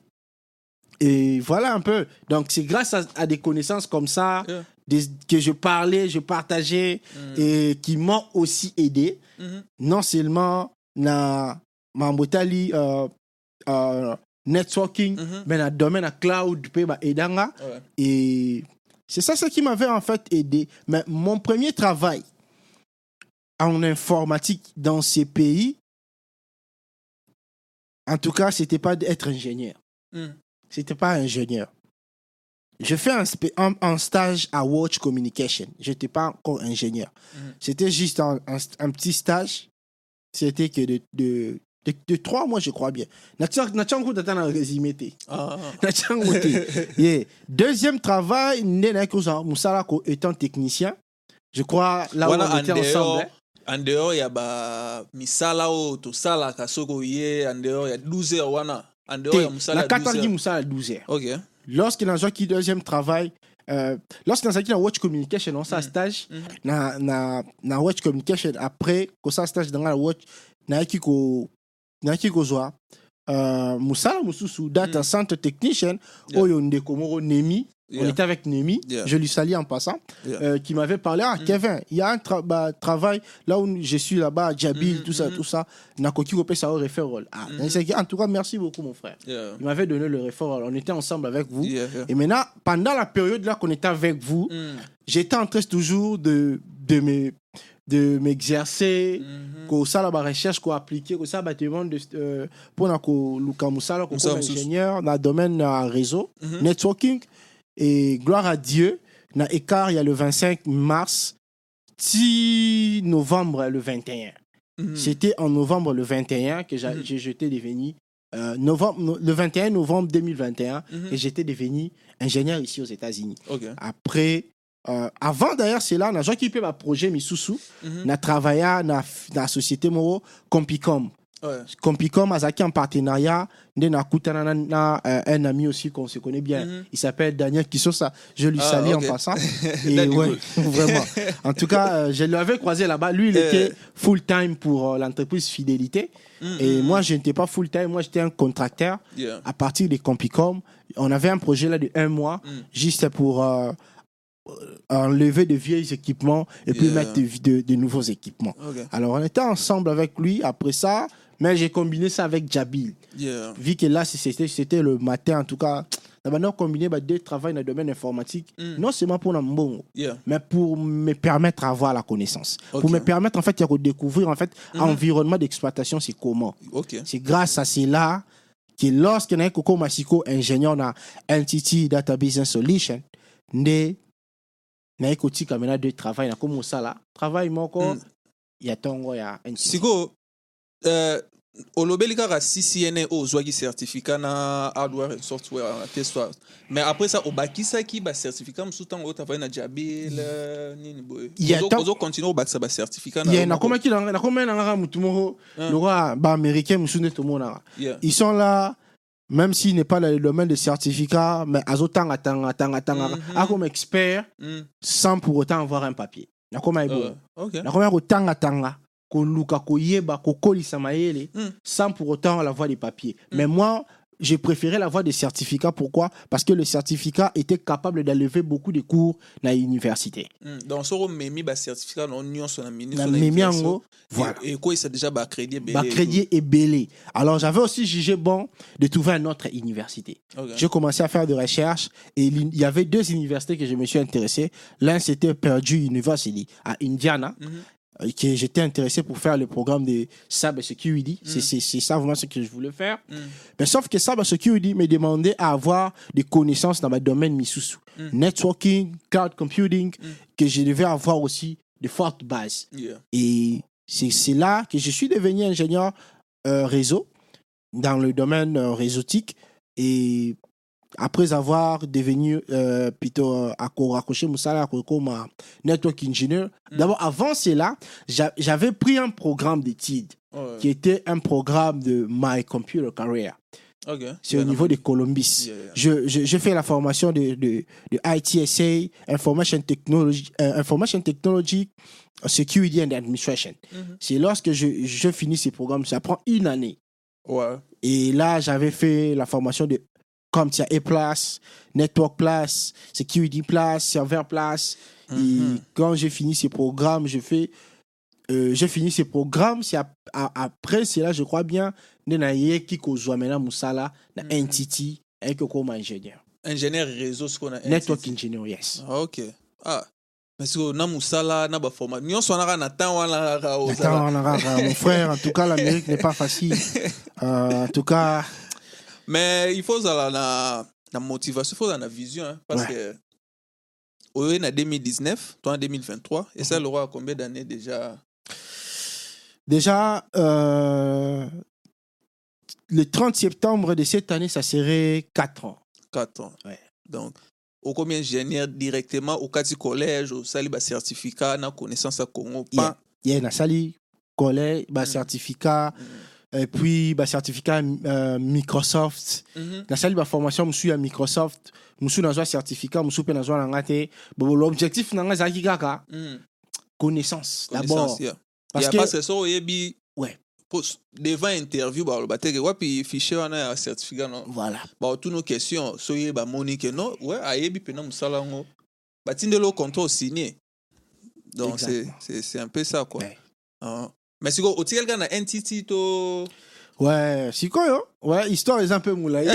et voilà un peu. Donc, c'est grâce à, à des connaissances comme ça Yeah. des- que je parlais, je partageais Mm. et qui m'ont aussi aidé. Non seulement na mambotali euh, euh, networking, Mhm. mais dans le domaine à cloud, ba edanga. Ouais. Et c'est ça ce qui m'avait en fait aidé. Mais mon premier travail en informatique dans ces pays, en tout cas, c'était pas d'être ingénieur. Mm. C'était pas ingénieur. Je fais un, spé- un- un stage à Watch Communication. Je n'étais pas encore ingénieur. Mhm. C'était juste un, un- un petit stage. C'était que de, de, de, de trois mois, je crois bien. Natia nkuta tana résumé te. Natia nkuta. Yeah. Deuxième travail, né na koza musala ko étant technicien. Je crois là où on en était dehors ensemble. hein. en dehors ya bamisala oyo tosalaka soki oye en dehors ya 12 heures wana en dehors Te, mosala na ya 12 kataki heures musala 12 heures. ok Lorsque nazwaki deuxième travail, euh, lorsque nazalaki na watch communication on sa Mm. stage Mhm. na, na, na watch communication après kosala stage nanga na watch nayaki ko nayaki kozwa euh, mosala mosusu data Mm. center technician Yeah. oyo ndeko moko nemi On était avec Nemi, je lui salue en passant, euh, qui m'avait parlé Ah, mm. Kevin, il y a un bah, travail là où je suis là-bas, Djabil, mm, tout ça, tout ça. Nakoki ça au referral. Ah, en tout cas, merci beaucoup, mon frère. Il m'avait donné le referral. On était ensemble avec vous. Et maintenant, pendant la période là qu'on était avec vous, j'étais en train toujours de, de me de m'exercer ko sala ba recherche ko appliquer ko ça ba demande euh, pour na ko luka musala ko ingénieur le domaine réseau mm-hmm. networking et gloire à Dieu, na écart, il y a le 25 mars, 6 novembre le 21. Mhm. C'était en novembre le 21 que mhm. j'étais devenu, euh, novembre, le 21 novembre 2021, mhm. et j'étais devenu ingénieur ici aux États-Unis. Après, euh, avant d'ailleurs, c'est là, j'ai occupé mon projet Misusu, j'ai travaillé dans la société Moro Compicom. Ouais. Compicom Azaki en partenariat na, euh, un ami aussi qu'on se connaît bien. Mhm. il s'appelle Daniel Kissosa. Je lui ah, salue en passant. Et ouais, vraiment. En tout cas euh, je l'avais croisé là-bas. Lui il était full time pour l'entreprise Fidélité. Mhm. et moi je n'étais pas full time moi j'étais un contracteur. À partir de Compicom on avait un projet là de un mois mhm. juste pour enlever de vieux équipements et puis mettre de, nouveaux équipements. Alors on était ensemble avec lui. Après ça, mais j'ai combiné ça avec Jabil. Vu que là, c'était le matin, en tout cas, on combiné bah, deux travaux dans le domaine informatique, mm. non seulement pour bon, mais pour me permettre d'avoir la connaissance. Pour me permettre, en fait, de découvrir, en fait, l'environnement mm-hmm. d'exploitation, c'est comment. C'est grâce à cela que lorsque a Coco Masiko, ingénieur dans Entity Data Business Solution, na ekoti kamena de travail na comme ça là travail moko mm. ya tongo ya siko euh, olobeli kaka ccna oyo ozwaki certificat na hardware and software te soir. Mais après ça obakisaki bacertificat mosusu ntango oyo travaille na jabil nini boye ozocontinue obakisa bacertificat nakomaki nakomai na ngaka motu moko lokola baaméricain mosusu nde tomonaka ils sont là même s'il n'est pas dans le domaine de certificat, mais azotanga tanga tanga tanga, mm -hmm. comme expert, mm. sans pour autant avoir un papier. Nakoma ebo. Nakoma ko tanga tanga, ko luka ko yeba, ko kolisa mayele, mm. sans pour autant avoir des papiers. Mm. Mais moi, j'ai préféré la voie des certificats. Pourquoi? Parce que le certificat était capable d'enlever beaucoup de cours dans l'université. Donc, ce certificat union sur la ministre. La memi en voilà. Et quoi, ça déjà ba crédit belé. Ba crédit et belé. Alors, j'avais aussi jugé bon de trouver une autre université. Okay. J'ai commencé à faire des recherches et il y avait deux universités que je me suis intéressé. L'un, c'était Purdue University à Indiana. Mm -hmm que j'étais intéressé pour faire le programme de Cyber Security. Mm. C'est ça vraiment ce que je voulais faire. Mm. Mais sauf que Cyber Security me demandait à avoir des connaissances dans ma domaine Misusu. Mm. Networking, cloud computing, que je devais avoir aussi de fortes bases. Et c'est là que je suis devenu ingénieur euh, réseau dans le domaine euh, réseautique. Et après avoir devenu euh, plutôt euh, raccroché Moussala comme network engineer. Mm. D'abord, avant cela, j'avais pris un programme d'études qui était un programme de My Computer Career. C'est au niveau de Columbus. Je, je, fais la formation de, de, de ITSA, Information Technology, euh, Information Technology Security and Administration. Mm-hmm. C'est lorsque je, je finis ces programmes, ça prend une année. Ouais. Et là, j'avais fait la formation de comme tu as A-Place, Network Place, Security Place, Server Place. Et mhm. quand j'ai fini ces programmes, je fais. Euh, j'ai fini ces programmes. C'est après, c'est là, je crois bien, qui qui maintenant Moussala, na mhm. entity, et comme ingénieur. Ingénieur réseau, ce qu'on a. Network engineer, yes. Ah, ok. Ah. parce que na mosala na baforma nyonso wana kaka na temps wana kaka mon frère en tout cas l'amérique n'est pas facile euh, en tout cas mais il faut ozala na, na motivation il faut ozala na vision hein, parce ouais. que oyo na 2019 toi en 2023 et ça l'aura combien d'années déjà? Déjà euh, le 30 septembre de cette année ça serait 4 ans 4 ans ouais. donc okomi ingénieur directement okati collège osali bacertificat na connaissance ya congo pa yeah, yeah, nasali collège bacertificat mm. mm. Et puis, bah, certificat euh, Microsoft. La salle de formation, je suis à Microsoft. Je suis dans un certificat, je suis dans un langate. Bon, l'objectif, c'est que kaka. Connaissance, d'abord. Yeah. Parce que. Parce que, ouais. devant interview baloba teke wapi fichier wana ya certificat no voilà baotuna question so ye bamoni ke no we ayebi mpena mosala yango batindeli o contrat osigne donc c'est un peu ça quoi ouais. uh, mais sikoyo otikali kaka na entity to ouais sikoyo ouais histoire eza mpe molai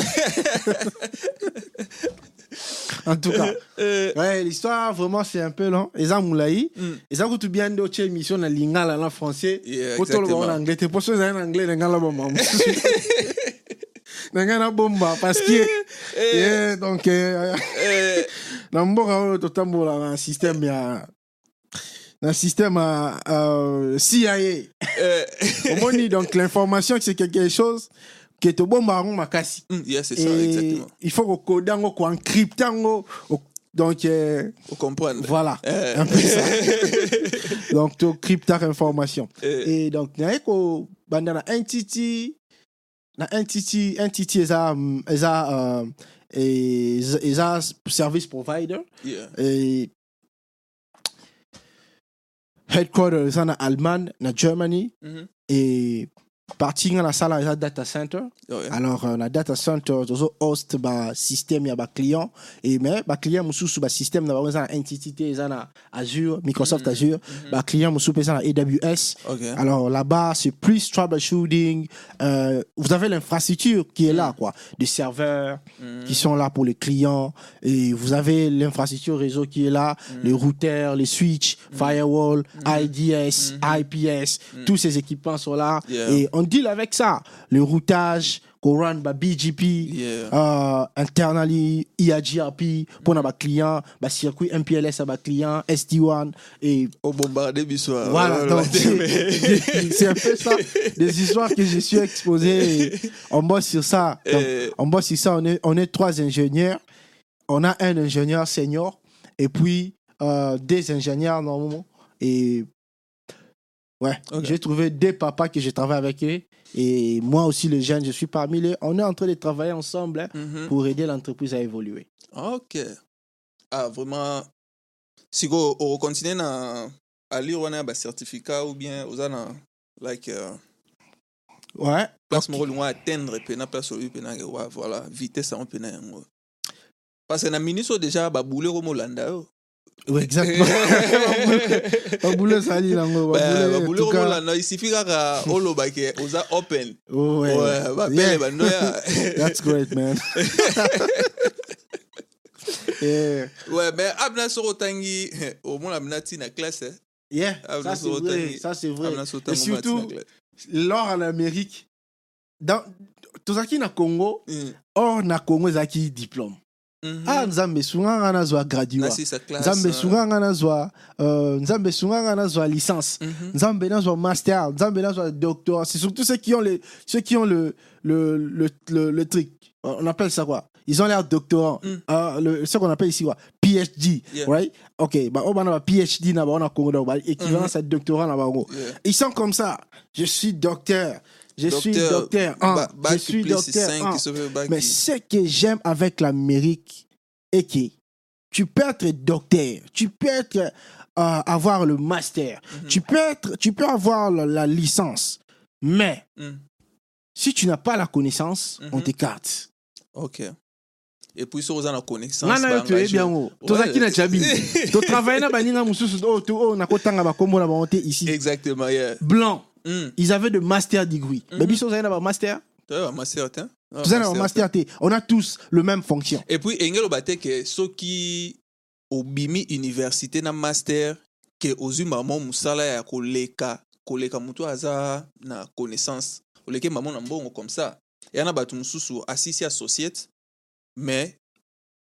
en tout cas. Euh, ouais l'histoire vraiment c'est un peu long eza molai eza kutu bien nde otie émission na lingala na français. Po toloba na anglais. Te poso ezali na anglais na ngai nabomba mosusu na ngai nabomba parce que yeah, donc na mboka oyo totambolaka système ya na système à, euh, CIA. Euh. Omoni, donc l'information, c'est quelque chose que to bomba yango makasi. Mm, yes, c'est ça, exactement. Il faut qu'on code qu'on encrypte. Donc, euh, Faut comprendre. Voilà, euh. un peu ça. donc, tu cryptes information. Euh. Et donc, il y a ko banda na entity, na entity, entity eza, eza, euh, eza service provider. Yeah. Et headquarters en Allemagne, en Germany, mm -hmm. et parti dans la salle à data center. Oh, yeah. Alors, euh, la data center, toujours host ba système ya ba client et mais ba client musu sous ba système na ba entité na Azure, Microsoft Mhm. Azure, Mhm. ba client musu pesa na AWS. Alors là-bas, c'est plus troubleshooting. Euh, vous avez l'infrastructure qui est là, quoi, des serveurs Mhm. qui sont là pour les clients et vous avez l'infrastructure réseau qui est là, les routeurs, les switches, firewall, IDS, IPS, tous ces équipements sont là Yeah. et on deal avec ça. Le routage, qu'on run bah, BGP, Yeah. euh, internally, IAGRP, pour nos clients, bah, circuit MPLS à nos clients, SD1 et Au bombardé biso. voilà, donc c'est c'est un peu ça, des histoires que je suis exposé. et On bosse sur ça. Donc, on bosse sur ça. On est, on est trois ingénieurs. On a un ingénieur senior et puis euh, des ingénieurs normalement. Et ouais, j'ai trouvé des papas que je travaille avec eux. Et moi aussi, le jeune, je suis parmi les. On est en train de travailler ensemble hein, Mhm. pour aider l'entreprise à évoluer. Ok. Ah, vraiment. Si go on continue na à lire on a certificat ou bien aux na like uh, Ouais. place mo loin atteindre pe na place voilà vitesse on. Parce que na ministre déjà ba boule ko molanda. Ouais, exactement. Baboulé sali lango. Ba baboulé, en boule tout ko cas. molanda il suffit kaka oloba ke oza open. Ouais, Ouais, ba Yeah. pele ba noya. That's great, man. yeah. Ouais, mais abna soro tangi au moins abna ti na classe. eh. Yeah, Ah, ça c'est vrai. Ça c'est vrai. Et surtout, na classe. l'or en Amérique, dans tozaki na Congo, Mm. or na Congo ezaki diplôme. Mhm. Ah, nzambe sunga nga nazwa na graduat. si sa classe. Nzambe hein. sunga nga nazwa euh, nzambe sunga nga nazwa licence. Mhm. Nzambe nazwa master, nzambe nazwa doctorat. C'est surtout ceux qui ont les ceux qui ont le le le le, le truc. On appelle ça quoi? Ils ont l'air doctorants. Mm. Euh, le, ce qu'on appelle ici quoi? PhD, Yeah. right? OK, bah on a PhD na ba on a Congo bah équivalence à doctorat na ba. Ils sont comme ça. Je suis docteur. Je suis docteur. hein. Ba- bac je suis docteur. cinq hein. fait Mais qui- ce que j'aime avec l'Amérique est que tu peux être docteur, tu peux être, euh, avoir le master, Mhm. tu, peux être, tu peux avoir la, la licence, mais Mm. si tu n'as pas la connaissance, on Mhm. t'écarte. Ok. Et puis, sur la connaissance. Yo ba tu es engagé. bien haut. Tozaki na na baninga mususu oh tu oh na ba ba ici. Exactement, yeah. Blanc. Mm. Ils avaient de master degree. Mhm. Mais biso zana ba master. Tu vois, ma sœur, tiens. Ah, Vous avez un master. On a tous le même fonction. Et puis, engelo bate que ceux qui obimi université na master que ozwi mamo musala ya koleka koleka mutu aza na connaissance oleke mamo na mbongo comme ça eya na bato mosusu asisi associate mais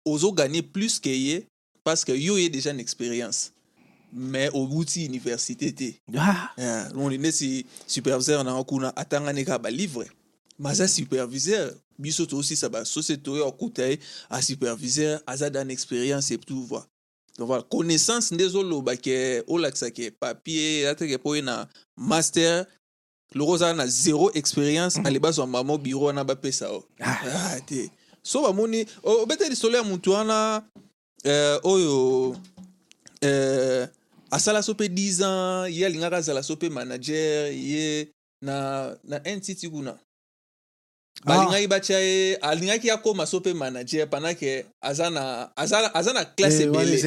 ozo gagner plus que ye parce que yo ye déjà une expérience mais obuti université te Ah. Yeah, loni neti superviseur nango kuna atangani kaka balivre me aza superviseur biso toosisa basociété oyo akuta ye asuperviseur aza dan expérience et tout voi donc voilà. Connaissance nde ezoloba ke olakisa ke papier ateke mpo ye na master loko ozala na zéro expérience. Ale bazwa mamo biro wana bapesa o Ah, te so bamoni obeta lisolo ya motu wana eh, oyo eh, asala so mpe 10 ans ye alingaka azala so manager ye na na NTT kuna balingaki batia ye alingaki akóma so mpe manager pendant aza na aza, aza na classe ebele.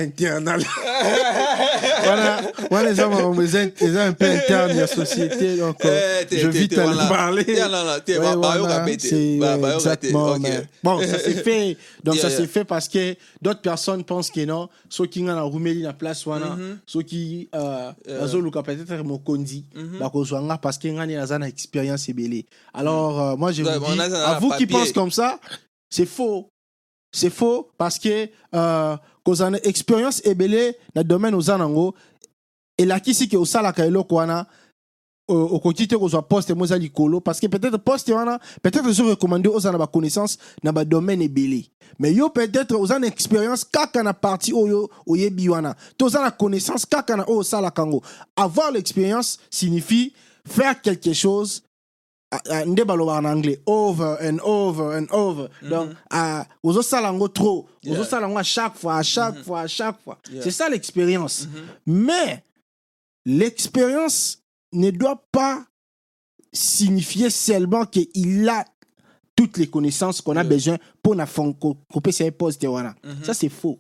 wana eza makambo eza un peu interne ya société donc je vite à le parler. Bon ça s'est fait. Donc ça s'est fait parce que d'autres personnes pensent que non. Soki nga na rumeli na place wana soki azoluka peut-être mokonzi bakozwa nga parce que nga nde naza na expérience ebele. Alors moi je vous dis à vous qui pensez comme ça, c'est faux. C'est faux parce que euh, une expérience ebele dans le domaine aux anango. Et là qui c'est que osala ka eloko wana okoki te kozwa poste mo eza likolo parce que peut-être poste wana peut-être ezo recommande oza na baconnaissance na badomaine ebele mais yo peut-être oza na expérience kaka na partie oyo oyebi wana to oza na connaissance kaka na oyo osalaka yango avoir l'expérience signifie faire quelque chose nde balobaka na anglais over and over and over mm -hmm. donc uh, ozosala yango trop yeah. ozosala yango à chaque fois à chaque mm -hmm. fois à chaque fois yeah. c'est ça l'expérience mm -hmm. mais l'expérience ne doit pas signifier seulement qu'il a toutes les connaissances qu'on a yeah. besoin pour na couper ses postes ça c'est faux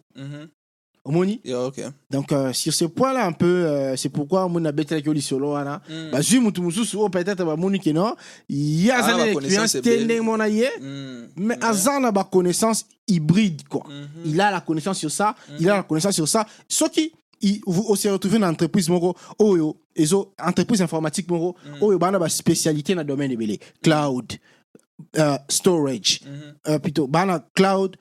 omoni yeah, okay. donc euh, sur ce point là un peu euh, c'est pourquoi mon abetelaki oli solo wana mm. bazwi mutu mosusu oyo peut-être bamoni ke non ye aza na expérience te ndenge mona ye mm. mais aza na baconnaissance hybride quoi mm -hmm. il a la connaissance sur ça mm -hmm. il a la connaissance sur ça soki vous se retrouvez dans entreprise moko oyo ezo entreprise informatique moko mm. oyo bana baspécialité na domaine ebele cloud uh, storage mm -hmm. uh, plutôt bana cloud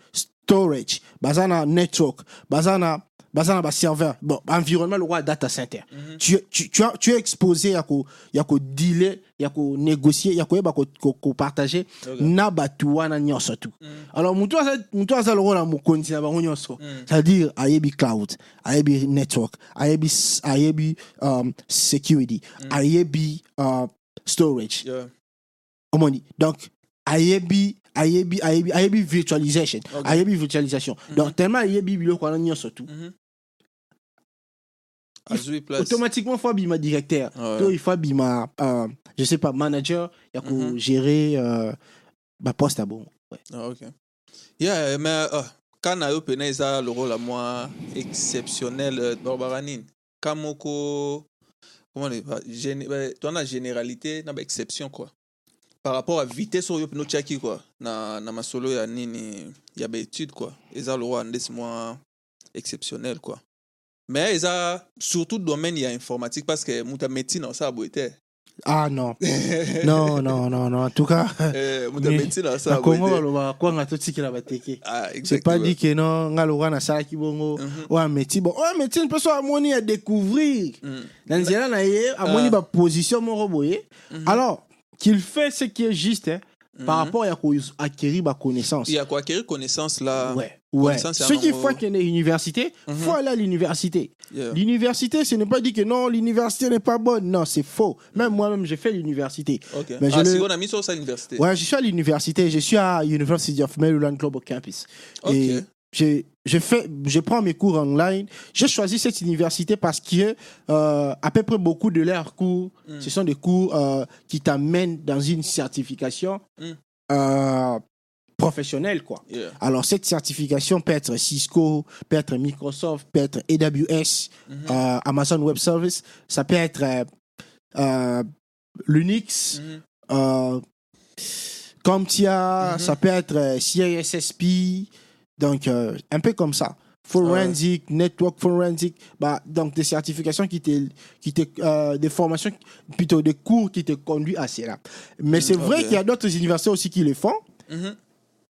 storage baza na network baza na baza na baserveur bon environnement lokwa data center mm -hmm. tu, tu, tu, as, tu es exposé ya ko ya kodeale ya konégocier ya koyeba kopartage ko, ko okay. na bato wana nyonso mm -hmm. alors motu aza, mutu aza lokola mokonzi na bango nyonso mm -hmm. c'est-à-dire ayebi cloud ayebi network ayebi ayebi um, security mm -hmm. ayebi uh, storage yeah. donc ayebi ayebi ayebi ayebi virtualisation Okay. ayebi virtualisation donc tellement ayebi biloko Mhm. azwi place automatiquement faut abima directeur Ouais. to il faut abima euh, je sais pas manager ya ko Mhm. gérer euh, baposte à bon ouais. Ah, ok. Yeah, mais uh, ka na yo pene eza lokola mwa exceptionnel uh, balobaka nini ka moko comment on dit, ba- géné- ba- toa na généralité na baexception quoi par rapport à vitesse oyo pene otiaki quoi. Na, na masolo ya nini ya baétude quoi. Eza lokola ndesi mwa exceptionnel quoi. Mais eza surtout domaine ya informatique parce que mutu ya médecine osala boye te ah non. Non non non non. En tout cas Eh, mutu ya médecine osala congo balobaka kwanga totikela bateke Ah, c'est pas dit que non nga lokola nasalaki bongo. Mhm. oyo ameti bon oyo ameti mpe so amoni ya découvrir. Mm. na nzela na ye amoni Ah. baposition moko boye. Mhm. alors qu'il fait ce qui est juste hein, par Mhm. rapport ya koacquérir baconnaissance Il y a quoi acquérir connaissance là? ouais ouais connaissance, un qui font qu'il y ait une université Mhm. faut aller à l'université Yeah. l'université ce n'est pas dit que non l'université n'est pas bonne non c'est faux même moi-même j'ai fait l'université Ok. Mais je ah, le- si on a mis sur sa université. ouais je suis à l'université je suis à University of Maryland Global Campus Ok. et je, fais, je prends mes cours online. J'ai choisi cette université parce que euh, à peu près beaucoup de leurs cours, Mm. ce sont des cours euh, qui t'amènent dans une certification Mm. euh, professionnelle. Quoi. Yeah. Alors cette certification peut être Cisco, peut être Microsoft, peut être AWS, Mhm. euh, Amazon Web Service, ça peut être Linux, euh, CompTIA, Mhm. ça peut être CISSP, donc euh, un peu comme ça. Forensic, Network Forensic, bah, donc des certifications qui te, qui te, euh, des formations, plutôt des cours qui te conduisent à cela. Mais c'est vrai qu'il y a d'autres universités aussi qui le font. Mhm.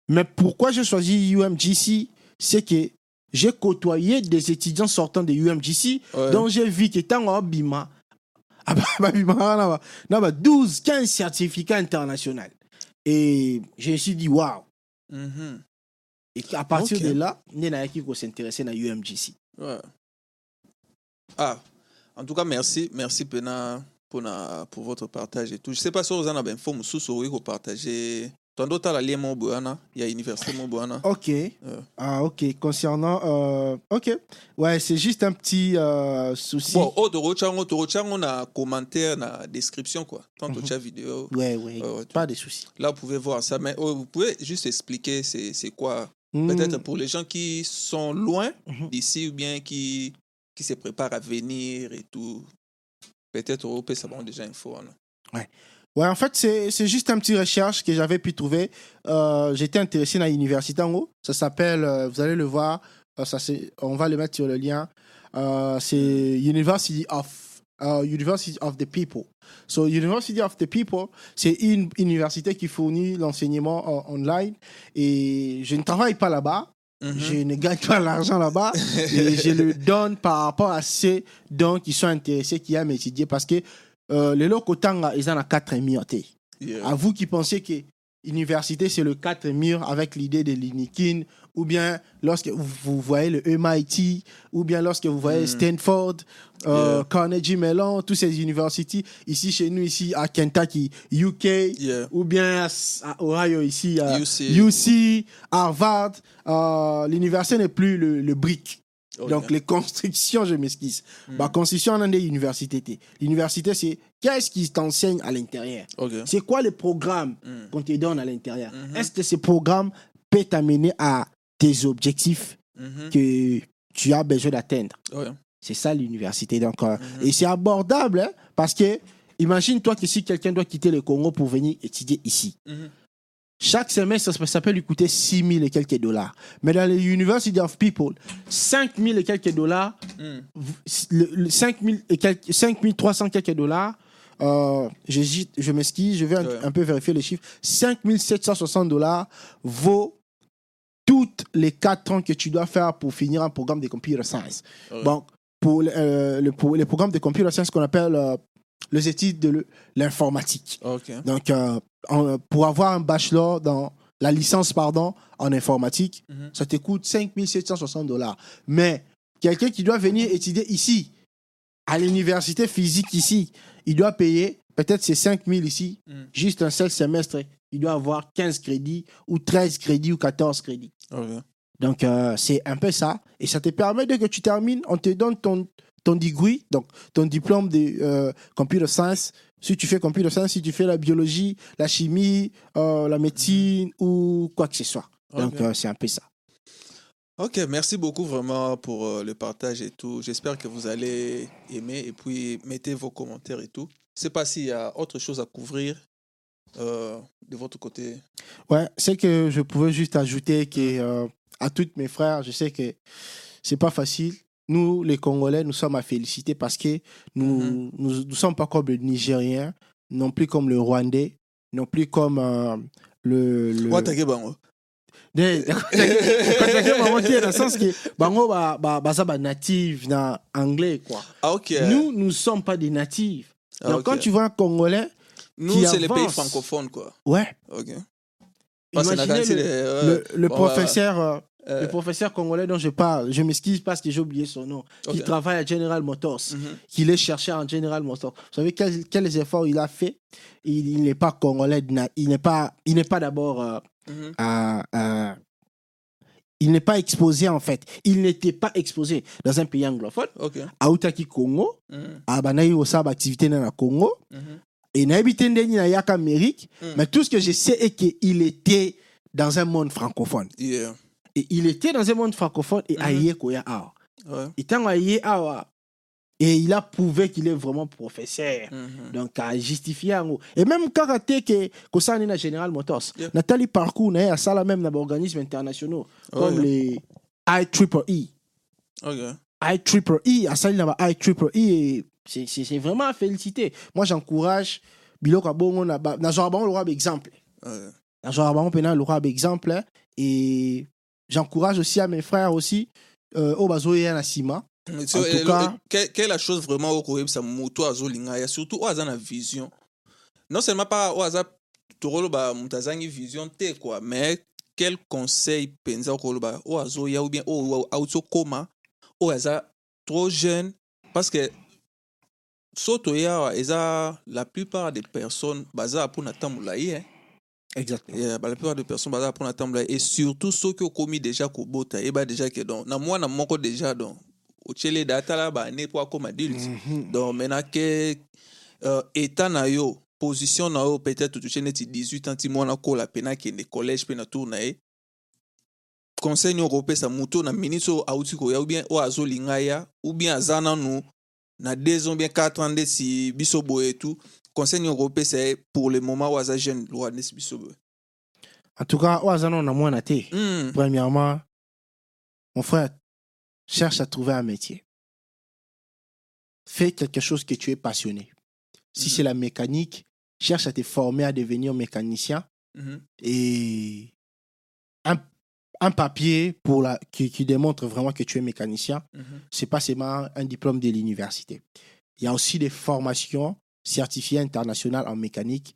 Mais pourquoi j'ai choisi UMGC C'est que j'ai côtoyé des étudiants sortant de UMGC Ouais. dont j'ai vu que tant en Bima, ah bah, bah, 12, 15 certificats internationaux. Et je me suis dit, waouh! Mhm. Et à partir de là, il y a qui s'intéresser à UMGC. Ouais. Ah, en tout cas, merci. Merci, Pena, pour, na, pour votre partage et tout. Je sais pas si vous en avez info, Moussous, vous pouvez partager tondo tala lien mo boye wana ya université mo boye wana Ok. Ah, ok. Concernant. euh, ok. Ouais, c'est juste un petit euh, souci. bon tokotia yango tokotia yango na commentaire na description quoi tant Mhm. totia vidéo Ouais, ouais. Pas de soucis. là vous pouvez voir ça mais oh, vous pouvez juste expliquer c'est quoi Hmm. peut-être pour les gens qui sont loin Mhm. d'ici ou bien qui qui se préparent à venir et tout peut-être au ça bon déjà info hein. Ouais, en fait, c'est juste un petit recherche que j'avais pu trouver. Euh, J'étais intéressé dans l'université en haut. Ça s'appelle, euh, vous allez le voir, euh, ça, on va le mettre sur le lien. Euh, c'est University of, euh, University of the People. So, University of the People, c'est une université qui fournit l'enseignement euh, online. Et je ne travaille pas là-bas. Mhm. Je ne gagne pas l'argent là-bas et je le donne par rapport à ceux dont qui sont intéressés, qui aiment étudier parce que euh, les locaux Tanga, ils en ont quatre murs. Yeah. À vous qui pensez que l'université, c'est le quatre murs avec l'idée de l'Inikin, ou bien lorsque vous, voyez le MIT, ou bien lorsque vous voyez Mm. Stanford, euh, Yeah. Carnegie Mellon, toutes ces universités, ici chez nous, ici à Kentucky, UK, Yeah. ou bien à, Ohio, ici à UC. UC, Harvard, euh, l'université n'est plus le, le brick. Donc les constructions, je m'excuse. Mm. Bah, construction, on a des universités. L'université, c'est qu'est-ce qui t'enseigne à l'intérieur? C'est quoi le programme Mm. qu'on te donne à l'intérieur? Mhm. Est-ce que ce programme peut t'amener à tes objectifs Mhm. que tu as besoin d'atteindre. C'est ça l'université. Donc, euh, Mhm. Et c'est abordable hein, parce que imagine-toi que si quelqu'un doit quitter le Congo pour venir étudier ici, Mhm. chaque semestre, ça, ça peut lui coûter 6 000 et quelques dollars. Mais dans les University of People, 5 000 et quelques dollars, Mm. le, le 5 000 et quelques, 5 300 quelques dollars, euh, je m'excuse, je vais un, Ouais. un peu vérifier les chiffres. 5 760 dollars vaut toutes les 4 ans que tu dois faire pour finir un programme de computer science. Ouais. Bon, pour, le- euh, le, pour les programmes de computer science qu'on appelle euh, les études de l'informatique. Donc, euh, en- pour avoir un bachelor dans la licence, pardon, en informatique, Mhm. ça te coûte 5 760 dollars. Mais quelqu'un qui doit venir étudier ici, à l'université physique ici, il doit payer peut-être ces 5 000 ici, Mm. juste un seul semestre. Il doit avoir 15 crédits ou 13 crédits ou 14 crédits. Donc, euh, c'est un peu ça. Et ça te permet, dès que tu termines, on te donne ton, ton degree, donc ton diplôme de euh, computer science. Si tu fais computer science, si tu fais la biologie, la chimie, euh, la médecine ou quoi que ce soit. Donc, euh, c'est un peu ça. Ok, merci beaucoup vraiment pour le partage et tout. J'espère que vous allez aimer et puis mettez vos commentaires et tout. Je sais pas s'il y a autre chose à couvrir euh, de votre côté. Ouais, c'est que je pouvais juste ajouter que euh, à tous mes frères, je sais que c'est pas facile. Nous, les Congolais, nous sommes à féliciter parce que nous Mhm. nous, nous sommes pas comme le Nigérien, non plus comme le Rwandais, non plus comme euh, le. le... Ne, dans le sens que bango ba- ba- baza ba native na anglais quoi. Ah ok. Nous, nous sommes pas des natifs. Ah, Donc quand tu vois un Congolais, Nous, qui c'est les pays francophones quoi. ouais, Ok. Parce imaginez le, les- le, le bon, professeur. euh, euh, Le professeur congolais dont je parle, je m'excuse parce que j'ai oublié son nom, qui ok. travaille à General Motors, Mhm. qu'il est cherché en General Motors. Vous savez quels, quels efforts il a fait? Il, il n'est pas congolais, il n'est pas, il n'est pas d'abord, euh, Mhm. à- à- il n'est pas exposé en fait. Il n'était pas exposé dans un pays anglophone. Ok. À Outaki Congo, Mhm. à Banaï Osab activité dans le Congo, Mhm. Et ndeni na yaka Amérique. Mm. Mais tout ce que je sais est qu'il était dans un monde francophone. Yeah. Et il était dans un monde francophone et aïe koya awa. Ouais. Et tant aïe awa. Et il a prouvé qu'il est vraiment professeur. Mhm. Donc, à justifier. Et même karaté que que ça na General Motors. Yeah. Nathalie parcours na ça la même dans organismes internationaux comme Ouais. les IEEE. Ok. IEEE, à ça il y a IEEE c'est vraiment à féliciter. Moi j'encourage biloko bongo na ba na genre bango le exemple. Ouais. Na genre bango pena roi exemple hein. et j'encourage aussi à mes frères aussi euh, au bazo ya na sima. Mais so, En tout eh, cas- eh, quelle, est la chose vraiment au koyebisa moto azolinga ya surtout aza na vision non seulement pas oyo aza tokoloba moto azangi vision te quoi mais quel conseil mpenza okoloba oyo azoya ou bien oyo auti okóma oyo aza trop jeune parce que so toya awa eza la plupart des personnes baza mpona ntan molai hein. Exactement. Yeah, la plupart des personnes baza prendre tamba et surtout ceux qui ont commis déjà kobota et bah déjà que donc na moi na moko déjà donc au chele data là ba ne pour comme adulte. Mhm. Donc maintenant que euh, état na yo position na yo peut-être tu chene 18 ans ti mwana ko la pena qui ne collège pena tour na ye conseil nyongo opesa moto na minute oyo koya ou bien oyo azolinga ya ou bien aza nanu na 2 ans bien 4 ans nde si biso boye tout conseil opesa ye pour le moment oyo aza jeune loa nde si biso boye En tout cas, Oazano na moins naté. Mm. Premièrement, mon frère, cherche à trouver un métier. Fais quelque chose que tu es passionné. Si Mhm. c'est la mécanique, cherche à te former à devenir mécanicien Mhm. et un, un papier pour la, qui, qui démontre vraiment que tu es mécanicien. Mhm. C'est pas seulement un diplôme de l'université. Il y a aussi des formations certifiées internationales en mécanique.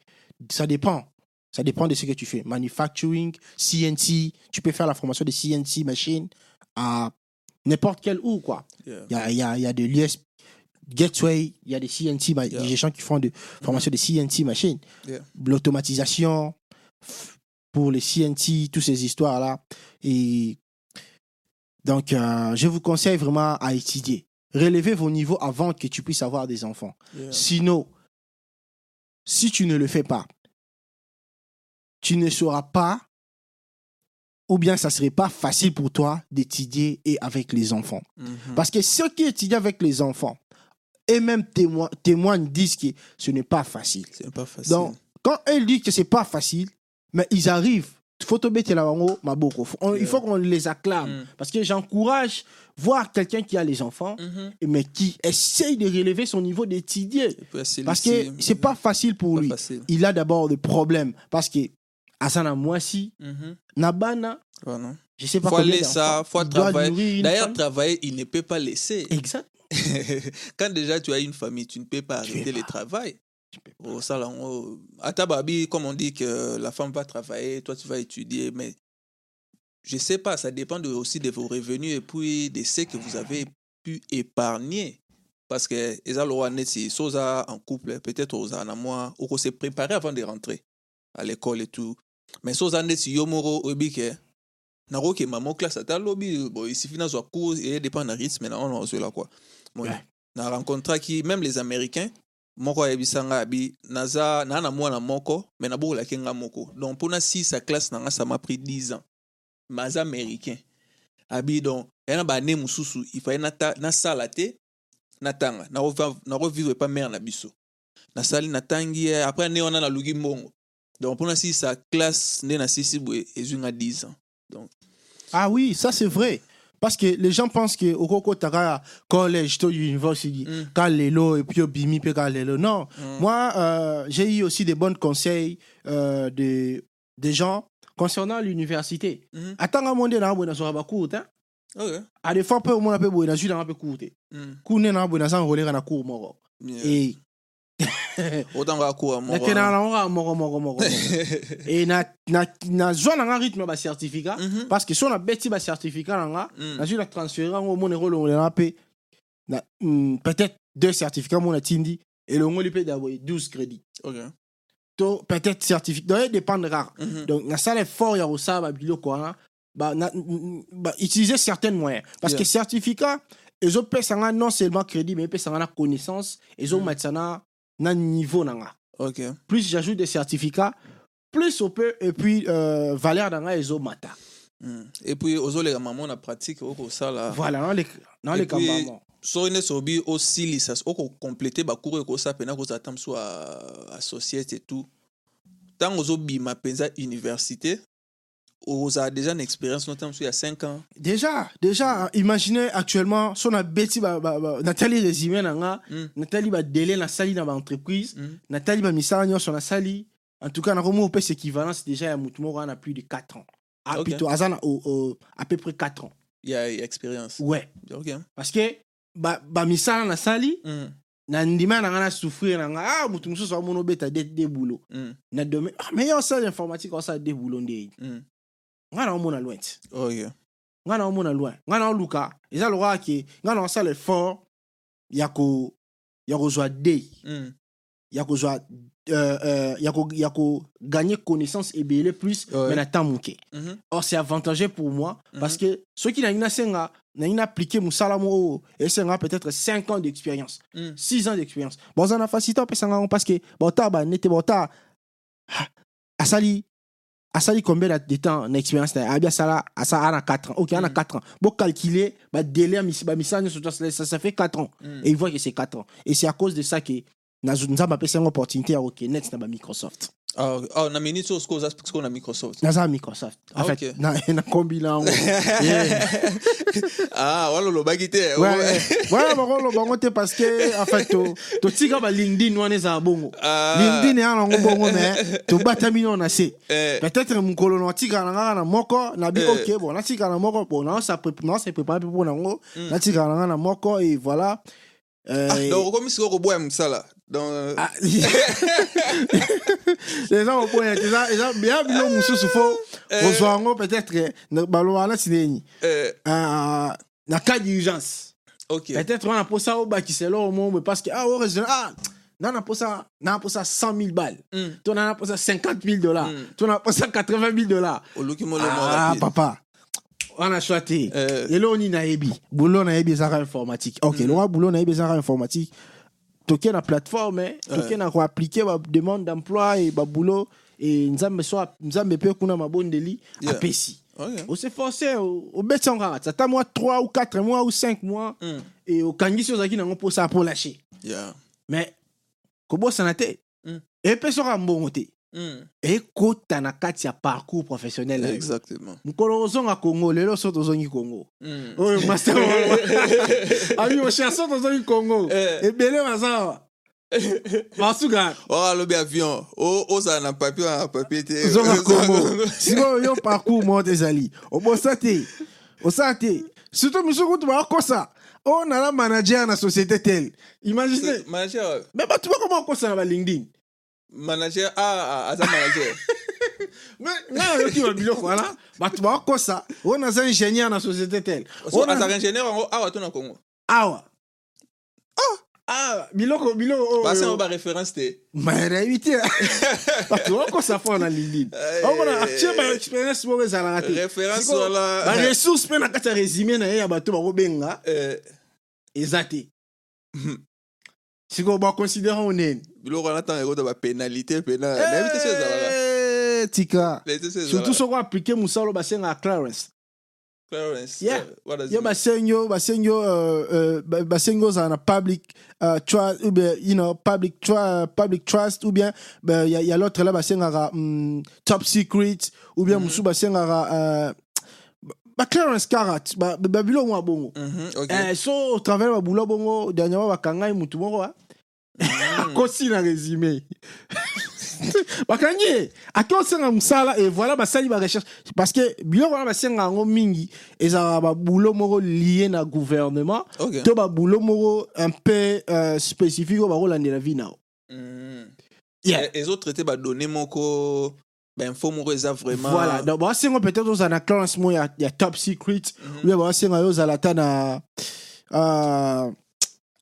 Ça dépend. Ça dépend de ce que tu fais. Manufacturing, CNC. Tu peux faire la formation de CNC machine à n'importe quel où, quoi. Yeah. Il y a, y a, il y a de l'US Gateway, il y a des CNC, Yeah. des gens qui font de formation de CNC machine. Yeah. L'automatisation pour les CNC, toutes ces histoires-là. Et donc, euh, je vous conseille vraiment à étudier. Relevez vos niveaux avant que tu puisses avoir des enfants. Yeah. Sinon, si tu ne le fais pas, tu ne sauras pas, ou bien ça serait pas facile pour toi d'étudier et avec les enfants. Mhm. Parce que ceux qui étudient avec les enfants, et même témoignent, disent que ce n'est pas facile. C'est pas facile. Donc, quand elles disent que c'est pas facile, mais ils arrivent. Faut Il faut qu'on les acclame. Mm. Parce que j'encourage voir quelqu'un qui a les enfants, Mhm. mais qui essaye de relever son niveau d'étudier. Parce que c'est pas facile pour lui. Il a d'abord des problèmes. Parce que Asana Mhm. Nabana, je sais pas Faut aller ça, faut travailler. D'ailleurs, travailler, il ne peut pas laisser. Exact. Quand déjà tu as une famille, tu ne peux pas arrêter le travail. Au salon, au- à Tababi, comme on dit que la femme va travailler, toi tu vas étudier, mais je sais pas, ça dépend de- aussi de vos revenus et puis de ce que vous avez pu épargner. Parce que les net si soza en couple, peut-être aux moi, ou se préparer avant de rentrer à l'école et tout. Mais soza net si yomoro obi que naroke maman classe ata lobby bon suffit nazwa cours et dépend na rythme na on là quoi. Bon, Ouais. na rencontre qui même les américains moko ayebisanga abi naza na na mwana moko mais na bokolaki nga moko. Donc mpona si sa classe nanga ça m'a pris 10 ans. Mais aza américain. Abi donc ya na bane mosusu ifaye nasala te natanga nakovivre pa mare na biso. Nasali natangi ye, après ane wana naluki mbongo. Donc mpona si sa classe nde nasisi boye ezwi nga 10 ans. Ah oui, ça c'est vrai. Parce que les gens pensent que au Koko Taka college to university, Mm. Kalelo et puis au Bimi pe Kalelo. Non, Mm. moi euh, j'ai eu aussi des bons conseils euh, de des gens concernant l'université. Atanga monde na bona so ba court hein. ok A des fois peu mon pe bona ju na pe. Mm. Kune na bona sans relire na court moko. Et autant nga kuwa na moko kena na moko moko moko moko. Et na nga rythme ba certificat. Mhm. parce que si on a bêti ba certificat na nga nazwi na transféré yango omona ekolongolela mpe peut-être deux certificats mona tindi elongoli mpe daboye 12 crédits. Ok. To peut-être certificat donc edépendra Mhm. donc nasala effort ya kosala babiloko wana ba, na, mm, ba, utiliser certains moyens. Parce que certificat ezopesanga non seulement crédit mais epesanga na connaissance. Ezomatisa na, na niveau na nga ok. Plus j'ajoute des certificats plus on peut et puis euh, valeur na nga ezomata Mm. et puis ozoleka mamo na pratique okosala voilà Et puis, nalekambamo soki nde sobi osilisa okokomplete bacours ekosala mpena kozala ta mosu a société tout. Ntango ozobima mpenza université ozala déjà na expérience no ta mosu ya 5 ans Déjà, déjà, imaginez actuellement, si on a bêti, bah, bah, bah, Nathalie résumé, Mm. Nathalie va délai na sali na ba entreprise, Mm. Nathalie va misala nyonso na sali. En tout cas, na romo opes équivalence déjà ya mutu moko a plus de 4 ans. Ah, plutôt, azana au, au, à peu près 4 ans. ya ya expérience Ouais. ok Parce que, ba, ba misala na sali, Mm. na ndima nanga na souffrir nanga, ah, mutu mususu amono beta de, boulot. Mm. Na domaine, ah, on sait informatique, on sait de boulot ndé. Mm. Nga na omona loin. ti. ok nga na omona loin nga na oluka eza lokola ke nga na osala effort ya ko ya kozwa dei Mm. ya kozwa euh, euh, ya ko- ya kogagner connaissance ebele plus Ouais. mais na temps moke Mhm. or c'est avantageux pour moi Mhm. parce que soki nalingi nasenga nalingi naappliquer mosala mo oyo esenga peut-être 5 ans d'expérience Mm. 6 ans d'expérience boza na facilité opesanga yango parce que baotala banete baotala ah, asali asali combien de- temps na expérience na ye abi asala asala ana 4 ans. Ok ana Mm. 4 ans. Bocalculer badélai ya misi- bamisala nyonso to asala, ça, ça fait 4 ans. Mm. et il voit que c'est 4 ans. Et c'est à cause de ça que nzambe apesi yango opportunité ya kokenet na bamicrosoft Ah, ah, na minute oyo sikoyo oza sikoyo na microsoft. Na microsoft. En Ah, fait ok. na- na yango Yeah. ah wana olobaki te wana bakoloba bango te parce que en fait to- totika balinkedin wana ezala bongo. Ah. linkedin eya nango bongo me tobatami nao na se. Eh, peut-être mokolo na natikala na ngaka na moko nabi Eh. ok bon natikala na moko bon naosa prépare mpe mpo nango natikala na nga na moko et voilà Euh, ah, donc okomi sikoyo koboya mosala donc ah, eza koboya te eza- eza ya bilo mosusu fo kozwa yango peut-être na- baloba nati nini eh, Ah, na cas d'urgence ok. Peut-être wana mposa obakisa eloko mo boye parce que ah oreson ah na na mposa na na mposa 100 000 balles. Mm. to na na mposa 50 000 dollars. Mm. to na mposa 80 000 dollars. Oluki molemo ah rapide. papa wana shwa te Eh. eloko nini nayebi boulot nayebi ezaka informatique ok eloko boulot nayebi ezaka informatique toke na plateforme toke na koapplike bademande d'emploi e baboulot e nzambe so nzambe mpe kuna mabondeli Yeah. apesi Ok. oseforce obeti yango kaka tata mwa 3 ou 4 mois ou 5 mois Mm. e okangisi ozalaki nango mposa po lâche Yeah. mais kobosana te Mm. epesi oka mbongo te Mm. ekota na kati ya parcours professionnel. Na yo. exactement. Mokolo ozonga congo lelo so tozongi congo. Mm. oyo master ami ocher so tozongi congo. Eh. ebele baza awa basuka. Oyo alobi avion. Ozala na papier na papier te. Ozonga congo. sikoyo yo parcours moko te ezali obosa te. Osala te. Surtout misu kutu bakokosa oyo nala manager na société tel imagine. Manager me bato bakoma bakosa na balingdin manager ah, ah, aza manager. Ngai nayoki babiloko wana bato bakokosa oyo naza ingénieur na société tel so Oyo naza- azaka ingénieur yango awa to na congo. Awa. Ah, biloko biloko oyo- basengo baréférence te nayebi te bato bakosa fo na lindini Eh. omona atie baexpérience moko ezalaka te référence Sikoyo, wana baressource mpe na kati ya résumé na ye ya bato bakobenga eza te sikoyo baconsidère o neni biloko wana ntango ekota bapénalité pena nayebi te so ezalaka Eh, tika. Surtout soko basengaka clarence. Clarence Yeah. eh, what yo yo euh, euh, ozala na public uh, trust ou bien you know public, tru- public trust ou bien il y, a- y a l'autre là basengaka mm, top secret ou bien mosusu basengaka euh, ba clearance carat bongo. Mhm, ok. Eh, so otravers babulo bongo dernièrement bakangai mutu moko a akosi na résumé. Bakangi ye ake osenga mosala e voilà basali barecherche parce que biloko wana basenga yango mingi ezalaka babulo moko lie na gouvernement. To babulo moko un peu euh, spécifique oyo bakolandela vi nao. Yeah. Eh, ezotraite badonné moko bainfo moko eza vraiment voilà. Donc basenga peut-être ozala na clearance mo ya, top secret. Ou bien basenga yo ozala ata na euh,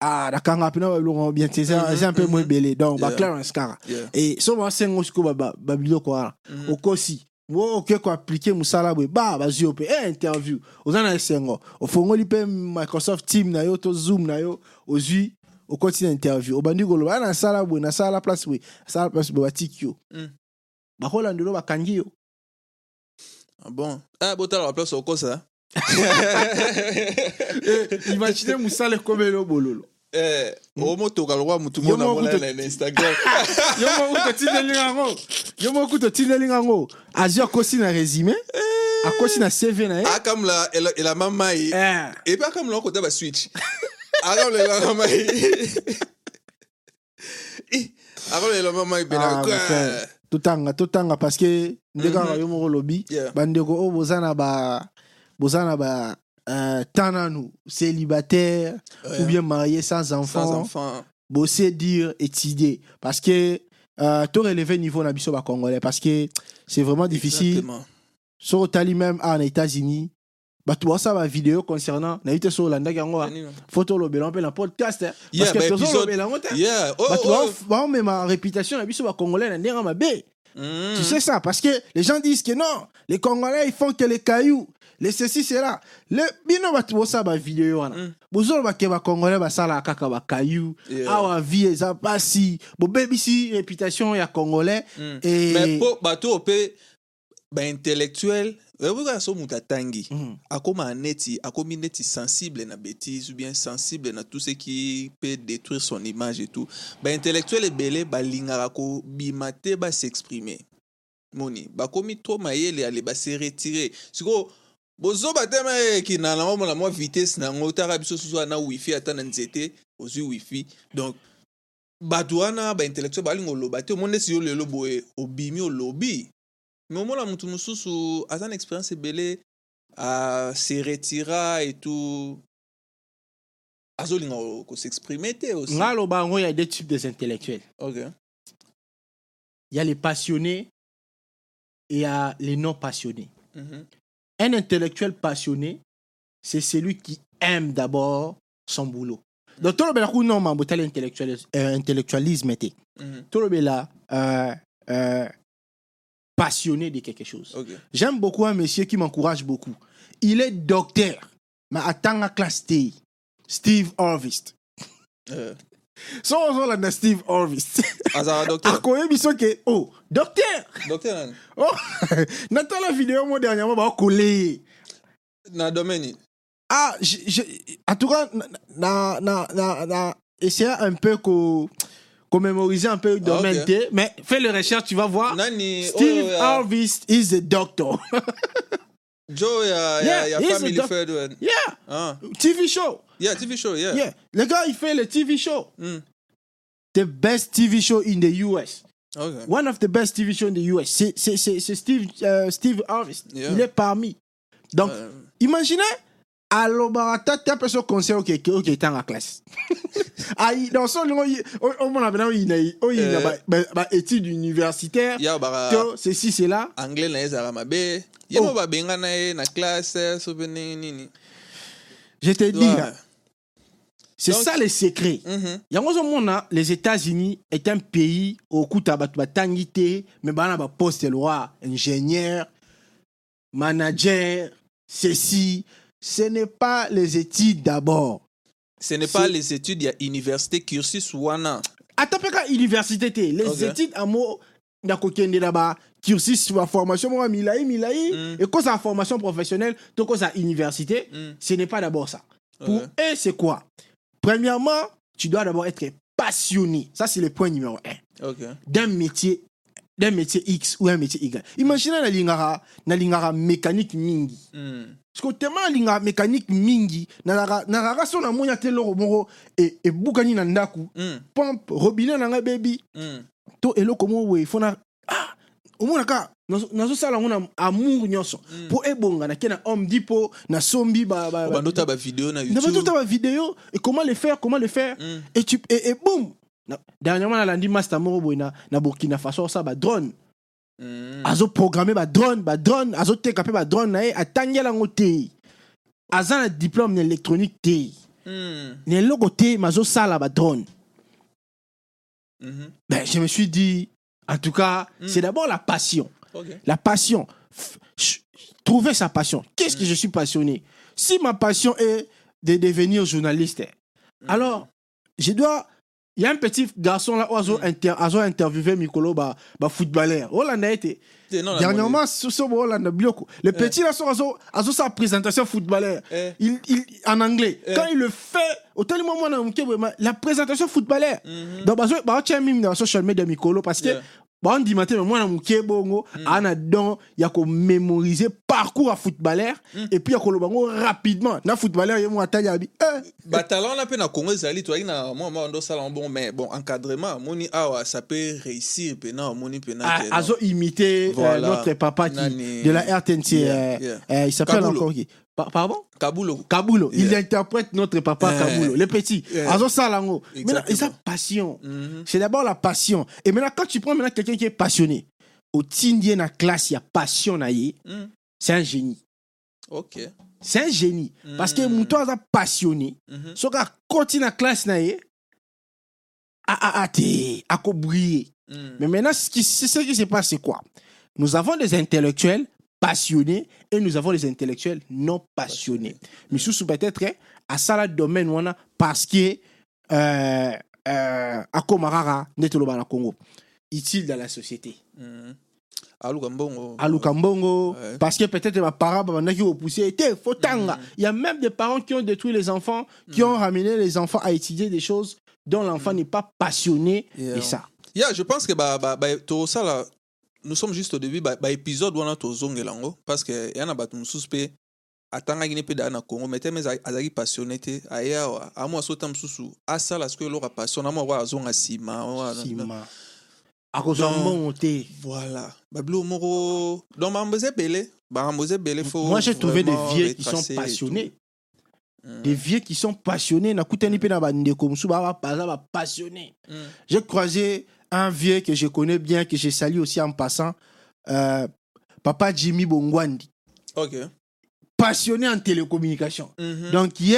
ah nakanga mpena babiloko bien te eza eza un peu mo ebele donc Yeah. baclearance kaka Yeah. e so basenga sikoyo ba- ba- babiloko wana Mhm. okosi wo oke koaplike mosala boye ba bazwi yo mpe e interview. Oza na esengo ofongoli mpe microsoft team na yo to zoom na yo. Ozwi okoti na interview obandi koloba "Ah, nasala boye nasala place boye nasala place boye batiki yo. Mm. bakolandelo bakangi yo. Ah bon. Ah botala baplace okosa imagine mosala ekomeli yo bololo Eh, omotoka lokwa mutu mona moko mona to- na instagram. Yo moko totindeli yango yo moko totindeli yango azwi akosi na résumé akosi na cv na ye. Akamula ela- elamba mai Eh. epe akamula okota baswitch akamula elamba mai Ih, akamula elamba mai Ah, pena frère. totanga totanga parce que nde kaka yo moko lobi Yeah. bandeko oyo boza na ba boza na ba euh, nanu célibataire Ouais. ou bien marié sans sans enfant enfant. bosser dire étudier. Parce que euh, to relever niveau na biso bacongolais parce que c'est vraiment difficile. So otali même na états-unis. Bato basala vidéo concernant nayebi te so olandaki yango wa fo tolobela mpe na podcast eh. Yeah, parce que ba tozolobela yango te Yeah. Oh, bato oh, bao- baomema réputation na biso bacongolais na ndenge ya mabe. Mm. tu sais ça parce que les gens disent que non les congolais ils font que les cailloux les ceci c'est là le bino bato bosala bavideo wana Mm. bozoloba ke bacongolais basalaka kaka bacaillou Yeah. awa vie eza pasi bobebisi réputation ya congolais Mm. et mais mpo bato mpe baintellectuel oyoka so moto atangi Mhm. akóma neti akomi neti sensible na bêtise ou bien sensible na tout ce qui peut détruire son image et tout baintellectuel ebele balingaka kobima te basexprime moni bakomi trop mayele ale base retire sikoyo bozoba te ma ekina nango mona mwa vitesse nango otaka biso susu ana wifi ata na nzete ozwi wifi. Donc bato wana baintellectuel balinga oloba te omoni neti yo lelo boye obimi olobi. Me omona motu mosusu aza na expérience ebele se retira et tout. Azolinga ko- kosexprime te aussi. Nga aloba yango il y a deux types des intellectuels. Ok. Il y a les passionnés et il y a les non passionnés Mhm. Un intellectuel passionné c'est celui qui aime d'abord son boulot donc tolobela ku non mambo tala intellectualis- euh, intellectualisme te Mhm. tolobela euh, euh, passionné de quelque chose J'aime beaucoup un monsieur qui m'encourage beaucoup. Il est docteur, mais attends à classe T. Steve Harvest. Euh, So on la Steve azalaka docteur? Akoye biso ke oh docteur. docteur nani Oh Nathan la vidéo moi dernièrement ba collé. na domaine Ah je, je, en tout cas na na na na essayer un peu ko ko mémoriser un peu le domaine ok. T, mais fais le recherche tu vas voir. nani? Steve oyo ya Harvest is a doctor. joe ya, Yeah, ya, ya he's a family doc- friend one. yeah, ah. TV show. Yeah tv show yeah, Yeah, le gars il fait le TV show. Mm. the best TV show in the US. ok One of the best TV shows in the US. C'est, Steve, euh, Steve Harvest. Yeah. Il est parmi. Donc, Euh, imaginez, à l'obarata, t'as personne conseil au kéké, au kéké, en classe. Dans son nom, au moins, on a une Euh. étude universitaire. ya baka Que ceci, c'est là. anglais mabe ye Oh. mo babenga na ye na classe Je dis, Ouais. là, c'est Donc- ça le secret. Mhm. yango ozomona les états-unis est un pays okuta bato batangi te me bana baposte loi ingénieur manager ceci. Ce n'est pas les études d'abord. Ce n'est pas les études ya université cursus wana. Ata mpe ka université les études amo na kokendela ba cursus baformation moko ya milai milai Mm. ekozala formation professionnelle to kozala université Mm. ce n'est pas d'abord ça. Pour eux c'est quoi? Premièrement tu dois d'abord être passionné ça c'est le point numéro un d'un métier d'un métier X ou un métier Y. Imaginez nalingara nalingara mécanique mingi. Mm. Parce que tellement nalingara mécanique mingi nalaka nalaka so na monya te loro moko e e bukani na ndaku Mm. pompe robinet na baby Mm. to eloko mo we fona ah omona ka nazo sala ngona amour nyonso Mm. po ebonga na ke na Home Depot na sombi ba ba, ba bando ta bavideo na na bato youtube ta ba vidéo et comment le faire comment le faire? Mm. et tu et, et boum dernièrement nalandi master moko boye na, na burkina faso sa badrone Mm. azoprogramme badrone badrone azoteka mpe badrone na ye atangela yango te aza na diplôme na électronique te Mm. na eloko te me azosala badrone Mhm. ben, je me suis dit en tout cas Mm. c'est d'abord la passion ok. La passion. Trouver sa passion. Qu'est-ce que je suis passionné? Si ma passion est de devenir journaliste alors je dois il y a un petit garçon là oiseau Mm. inter, azo interviewé mikolo ba, ba footballeur. Hollande été. Te, non, na dernièrement sur ce Hollande biloko le petit là azo azo sa présentation footballeur Eh. il, il en anglais. Eh. quand il le fait au tel moment la présentation footballeur. Mhm. donc bazo ba tia mime na social media mikolo parce que Baondima te me mwana moke bongo ana don ya komémoriser parcours ya footballeur et puis ya koloba ngo rapidement. Na footballeur ye mo atali abi eh, batalent wana mpe na congo ezali toyaki na mwa mwa ndosala bon mais bon encadrement amoni awa ça peut réussir mpena amoni mpena a- ke non? azo imiter Voilà. euh, notre papa qui, Nani- de la RTNC Yeah, euh, yeah. euh, il s'appelle encore qui? Pardon? Kabulo Kabulo, il Yeah. interprète notre papa Eh. Kabulo, le petit. Yeah. Azo Salango. Maintenant, et sa passion. Mhm. C'est d'abord la passion. Et maintenant, quand tu prends maintenant quelqu'un qui est passionné, au tindien na classe, il y a passion Mm. c'est un génie. ok c'est un génie parce que Mm. moto aza passionné Mhm. soki akoti na classe na ye a- a- a- te akobriller Mm. mais maintenant ce qui, ce qui se passe c'est quoi? Nous avons des intellectuels passionnés et nous avons des intellectuels non passionnés. Misusu peut-être asala domaine wana parce que euh, euh, akoma kaka nde toloba na congo? Utile dans la société? Mm. aluka mbongo. Aluka mbongo. Ouais. parce que peut-être mes parents te faut tanga il y a même des parents qui ont détruit les enfants qui ont ramené les enfants à étudier des choses dont l'enfant n'est pas passionné. Yeah. et ça. Yeah, je pense que ba, ba, ba, tosala nous sommes juste au début ba, ba épisode wana tozongela yango parce que ya na bato mosusu mpe atangaki ne mpe daa na congo mais te me azalaki passionné te aye awa amwa asota mosusu asala soki eloko passion amwa kwa azonga nsima wana- sima akozwa Non. mbongo te voilà babilo moko donc makambo eza ebele makambo eza ebele faut moi j'ai trouvé des vraiment vieux qui sont passionnés. Mm. des vieux qui sont passionnés nakutani mpe na bandeko mosusu baa baza bapassionné Mm. j'ai croisé un vieux que je connais bien que je salue aussi en passant euh, papa jimmy bongwandi. Ok. Passionné en télécommunication. Mhm. donc ye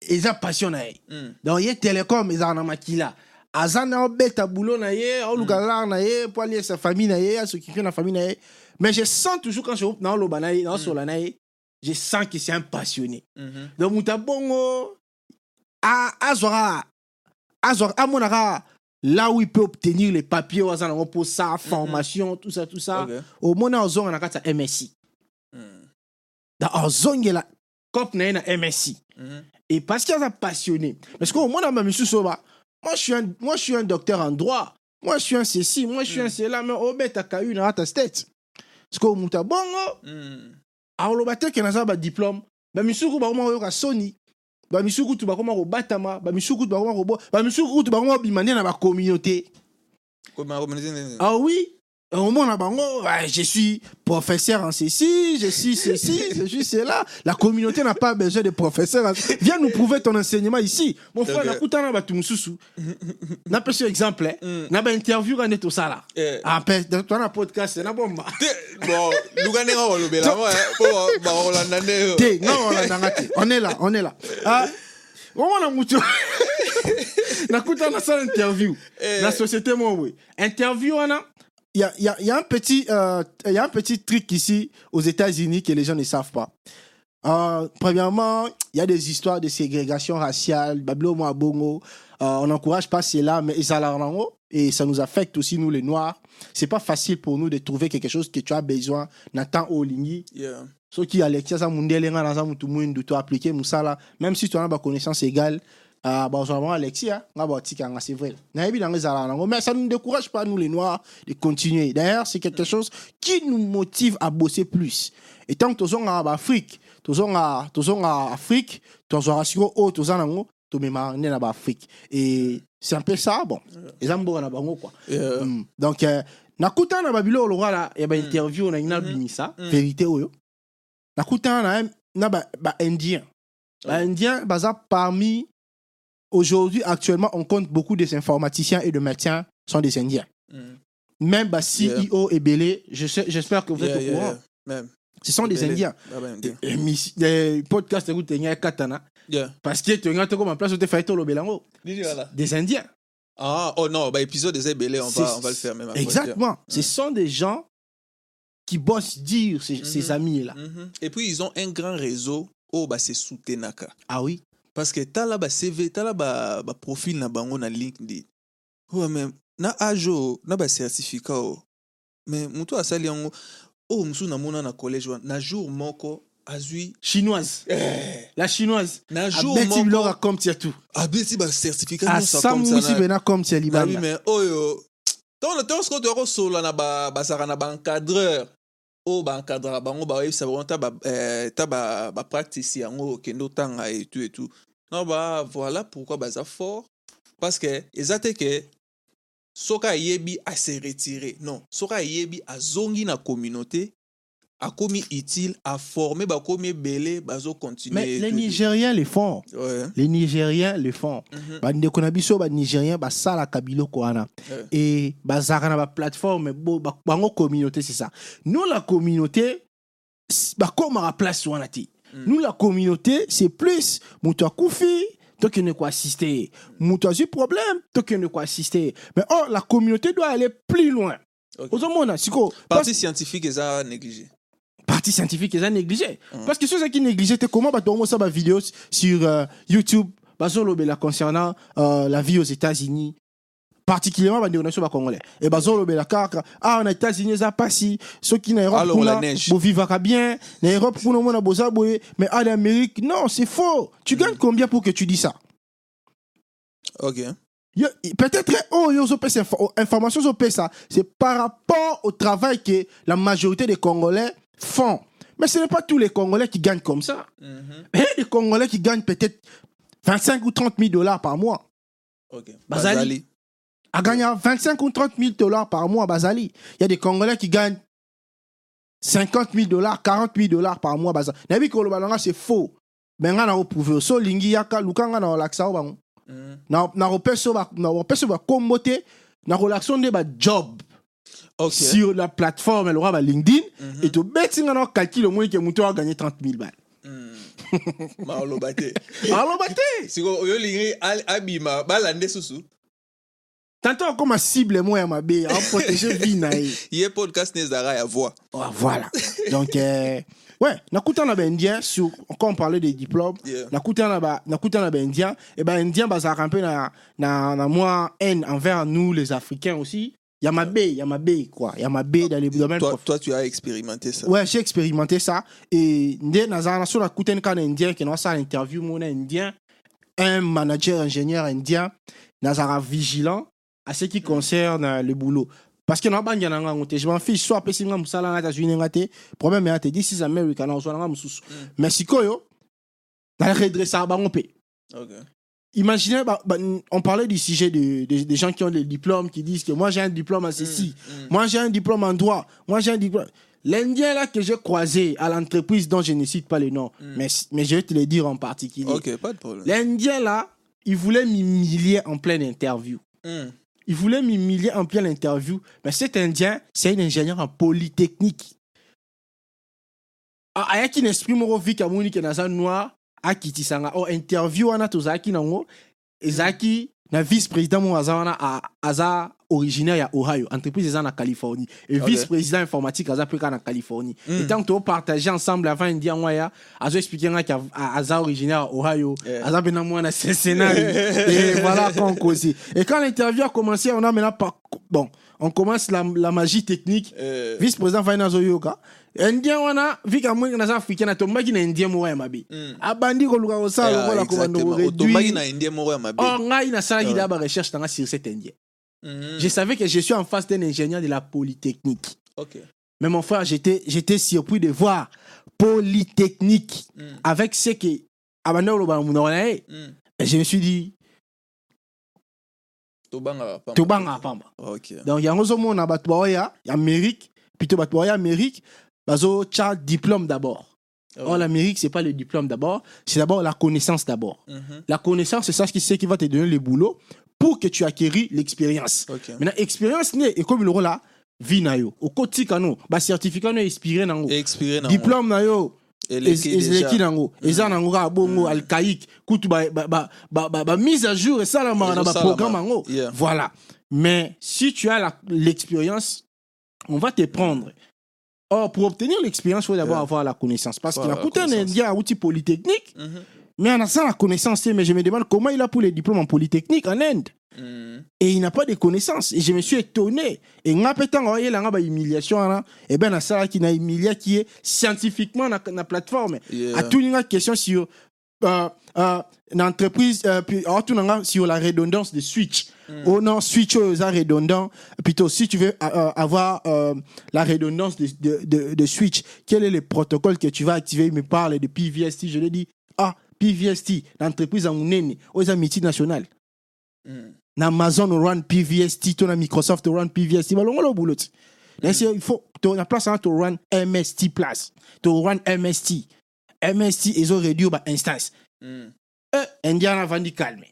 eza passion na ye. Mm. donc ye télécom ezala na makila. Aza na obeta boulot na ye aoluka lare na ye po alie sa famille na ye asoccupe na famille na ye. Mais je sens toujours quand je naoloba na ye naosola na ye je sens que c'est un passionné. Mhm. donc moto abongo azwaka azwaka amonaka là où il peut obtenir les papiers oyo aza nango mpo sa formation tout ça tout ça Ok. omona ozonga na kati ya msi Mm. donc ozongela cop na ye na msi Mhm. et parce qu'il est passionné. Parce que moi, dans ma mission, moi, je suis un, moi, je suis un docteur en droit. Moi, je suis un ceci, moi, je suis un cela, mais au bête, t'as eu dans ta tête. Parce que muta bongo, Mm. alors le bateau qui a un diplôme, bah, misuku, bah, comment on Sony. Bah, misuku, tu vas comment au Batama, bah, misuku, tu vas comment au Bo, bah, misuku, tu vas comment bimane dans ma communauté. Comme ma communauté, ne- Ah oui, au moins, là, ouais, je suis professeur en ceci, je suis ceci, je suis cela. La communauté n'a pas besoin de professeurs. en- Viens nous prouver ton enseignement ici. Mon frère, nakuta na batu mususu. Na pe sur exemple, eh. Mm. Na ba interview quand tout ça là. Eh. Ah, pe, dans un podcast, na bomba. Bon luka ndenge akolobela ngo eh, po bakolanda nde yo. Té, non, on l'a ngati. On est là, on est là. Ah, Comment na mutu? Nakuta na ça interview. Eh. La société moi oui. Interview wana il y a, il y, a, il y, a un petit, euh, y a un petit truc ici aux États-Unis que les gens ne savent pas. Euh, premièrement, il y a des histoires de ségrégation raciale, Bablo moi bongo. Euh, on n'encourage pas cela, mais et ça nous affecte aussi nous les noirs. C'est pas facile pour nous de trouver quelque chose que tu as besoin. Nathan Olingi, Yeah. soki alexia aza mundele nga naza mutu mwindu to appliquer mosala même si tu as baconnaissance égale uh, bazala bango alexia nga batikanga c'est vrai nayebi nango ezalaka nango mais ça ne nous décourage pas nous les noirs de continuer. D'ailleurs c'est quelque chose qui nous motive à bosser plus. Et tant que tozongaka baafrike tozonga tozonga afrique tozwaka siko oyo toza nango tomemaka nde na baafrike et c'est un peu ça bon. Eza mboka na bango quoi. Yeah. Mm. donc nakutana na babiloko lokola ya bainterview na ngi nabimisa Mm. vérité oyo nakutana na na ba- baindien baindien baza parmi aujourd'hui actuellement on compte beaucoup des informaticiens et de médecins sont des indiens Mm. même ba CEO et Belé j'espère que vous êtes Yeah, au yeah, courant yeah. Ce sont des indiens bah, des podcasts écoute tenga katana Yeah. parce que tu as comme en place où tu fais tout le belango des indiens Ah, oh non, bah, épisode des ébélés, on va, on va le faire même après. exactement ce sont des gens qui bossent dire ces, ces Mhm. amis là Mhm. Et puis, ils ont un grand réseau. Oh, bah, c'est soutenaka. ah oui Parce que t'as là, bah, CV, t'as là, bah, bah, profil na bango na LinkedIn. Oh, mais, na âge, oh, na ba certificat, oh. Mais, mutu asali yango, oh, musu na mona na collège, wana, na jour moko, azui, chinoise. Eh, la chinoise. Na jour abeti biloko moko, comme tia tout. Abeti ba certificat nyonso comme asamusi ça. na- bena comme tia Na oui, libanda. mais oyo ntango sikoyo toyakosola na ba- bazalaka na baencadreur oyo baencadraka bango bayebisa bango ta ba- eh, bapractice yango okende otanga etu etu non ba voilà pourquoi baza fort. Parce que eza te ke soki ayebi ase retire. Non soki ayebi azongi na communauté akomi utile aforme bakomi ebele bazocontinue mais les etu, etu. nigériens le font Ouais. les nigériens le font Mhm. bandeko na biso banigérien basalaka biloko wana Ouais. bazalaka na baplateforme bango communauté c'est ça nous la communauté bakomaka place wana te Mm. Nous, la communauté, c'est plus problème, toi qui ne quoi assister. Mais oh, la communauté doit aller plus loin. Okay. Scientifique, ils ont négligé partie scientifique ils ont négligé mm. parce que ceux qui négligent comment bah tu ça ma vidéo sur euh, YouTube bah là concernant euh, la vie aux États-Unis. Particulièrement ba ndeko ba congolais. Et bazolobela kaka ah na états-unis eza pasi soki na europe kuna bovivaka bien mais à l'amérique non c'est faux. Tu mm. gagnes combien pour que tu dis ça? Ok. Peut-être oh yo ozopesa information ozopesa c'est par rapport au travail que la majorité des congolais font mais ce n'est pas tous les congolais qui gagnent comme ça mm -hmm. il y a des congolais qui gagnent peut-être 25 ou 30 000 dollars par mois ok Bazali. Bazali à gagner 25 ou 30 000 dollars par mois Bazali. Il y a des Congolais qui gagnent 50 000 dollars, 40 000 dollars par mois Bazali. Nabi Kolobalanga, c'est faux. Mais on a reprouvé. So, lingi yaka, lukanga na relaxa bango. Mm. Na repeso ba na repeso ba komote na relaxation de ba job. Okay. Sur la plateforme elle aura ba LinkedIn mm -hmm. et to betting na calcul au moins que muto a gagné 30 000 balles. Mm. Ma olobate. Ma olobate. Siko yo lingi abima balande susu. Tantôt comme ma cible moi à ma bé, en protéger vie na Hier podcast nezara ya voix. Oh, voilà. Donc euh, ouais, nakuta na indien sur quand on parlait des diplômes, yeah. nakuta na ba nakuta na indien et ben indien ba ça un peu na na na moi haine envers nous les africains aussi. Il y a ma baie, il y a ma baie, quoi. Il y a ma baie dans les domaines. Toi, toi, tu as expérimenté ça. Ouais, j'ai expérimenté ça. Et, sur la coute indien, qui a ça interview, mon indien, un manager ingénieur indien, Nazara vigilant, à ce qui concerne le boulot. Parce que nabanja na ngango te je m'en fiche soit musala nga États-Unis nga te problème this is America na ozwa nga mususu mm. mais sikoyo na redressa bango pe okay. Imaginez, bah, bah, on parlait du sujet de, de, des gens qui ont des diplômes, qui disent que moi j'ai un diplôme en ceci, mm, mm. moi j'ai un diplôme en droit, moi j'ai un diplôme. L'Indien là que j'ai croisé à l'entreprise dont je ne cite pas le nom, mm. mais, mais je vais te le dire en particulier. Ok, pas de problème. L'Indien là, il voulait m'humilier en pleine interview. Il voulait m'humilier en pleine interview. Mais cet Indien, c'est un ingénieur en polytechnique. Ah, ayaki na esprit moko vi kamoni ke naza noir akitisanga o oh, interview wana tozalaki nango ezalaki na vice président mo aza wana aza originaire ya ohio entreprise eza na californie et okay. vice président informatique aza mpe kaka na californie mm. et tant que topartage ensemble avant indi yango aya azoexplike ngaki aza originaire ya ohio yeah. aza mpe na mwana cincinnati et voilà quand on causait et quand l'interview a commencé on a maintenant pas bon on commence la, la magie technique euh. vice président fai nazoyoka indien wana vika mwingi naza africain atombaki na indien moko ya mabe mm. abandi koluka kosala lokola kobanda koréduire or ngai nasalaki da barecherche nanga sur cet indien mm. je savais que je suis en face d'un ingénieur de la polytechnique. Okay. mais mon frère j'étais j'étais surpris de voir polytechnique mm. avec ce que abanda koloba na monoko na ye et je me suis dit tobanga pamba. Okay. donc yango ozomona bato baoya ya amérique plutôt bato baoya amérique bazo tcha diplôme d'abord Oh. Or, l'Amérique, c'est pas le diplôme d'abord, c'est d'abord la connaissance d'abord. Mhm. La connaissance, c'est ça qui, qui va te donner le boulot pour que tu acquéris l'expérience. Ok. Maintenant, expérience, et comme le rôle là, vie na yo. Au quotidien, no, ba certificat no expiré nango. expiré nango. Diplôme na yo. Eleki nango eza nango kaka bongo alcaïque kutu ba, ba, ba, ba, ba, ba mise à jour esalamaka na baprogramme yango voilà mais si tu as l'expérience on va te prendre or pour obtenir l'expérience il faut d'abord avoir la connaissance. Parce qu'il a la coûté un indien à outil polytechnique Mhm. mais on a ça la connaissance mais je me demande comment il a pour les diplômes en polytechnique en Inde. Mhm. et il n'a pas de connaissances. Et je me suis étonné. Et il a ba humiliation là et na ça qui na humilié qui est scientifiquement na, na plateforme. À tout une question sur euh, euh, une entreprise euh, nanga sur la redondance de switch oh non switch aux redondant plutôt si tu veux euh, euh, avoir euh, la redondance de, de, de, de switch quel est le protocole que tu vas activer? Il me parle de PVST je lui dis ah PVST l'entreprise en munene aux amis nationales na Amazon run PVST, to na Microsoft run PVST, balongo lo boulot. Là, c'est- il faut, na place hein, to run MST place, to run MST. MST, ils ont réduit ba instance. Mhm. Eh, Indiana Vandi calme.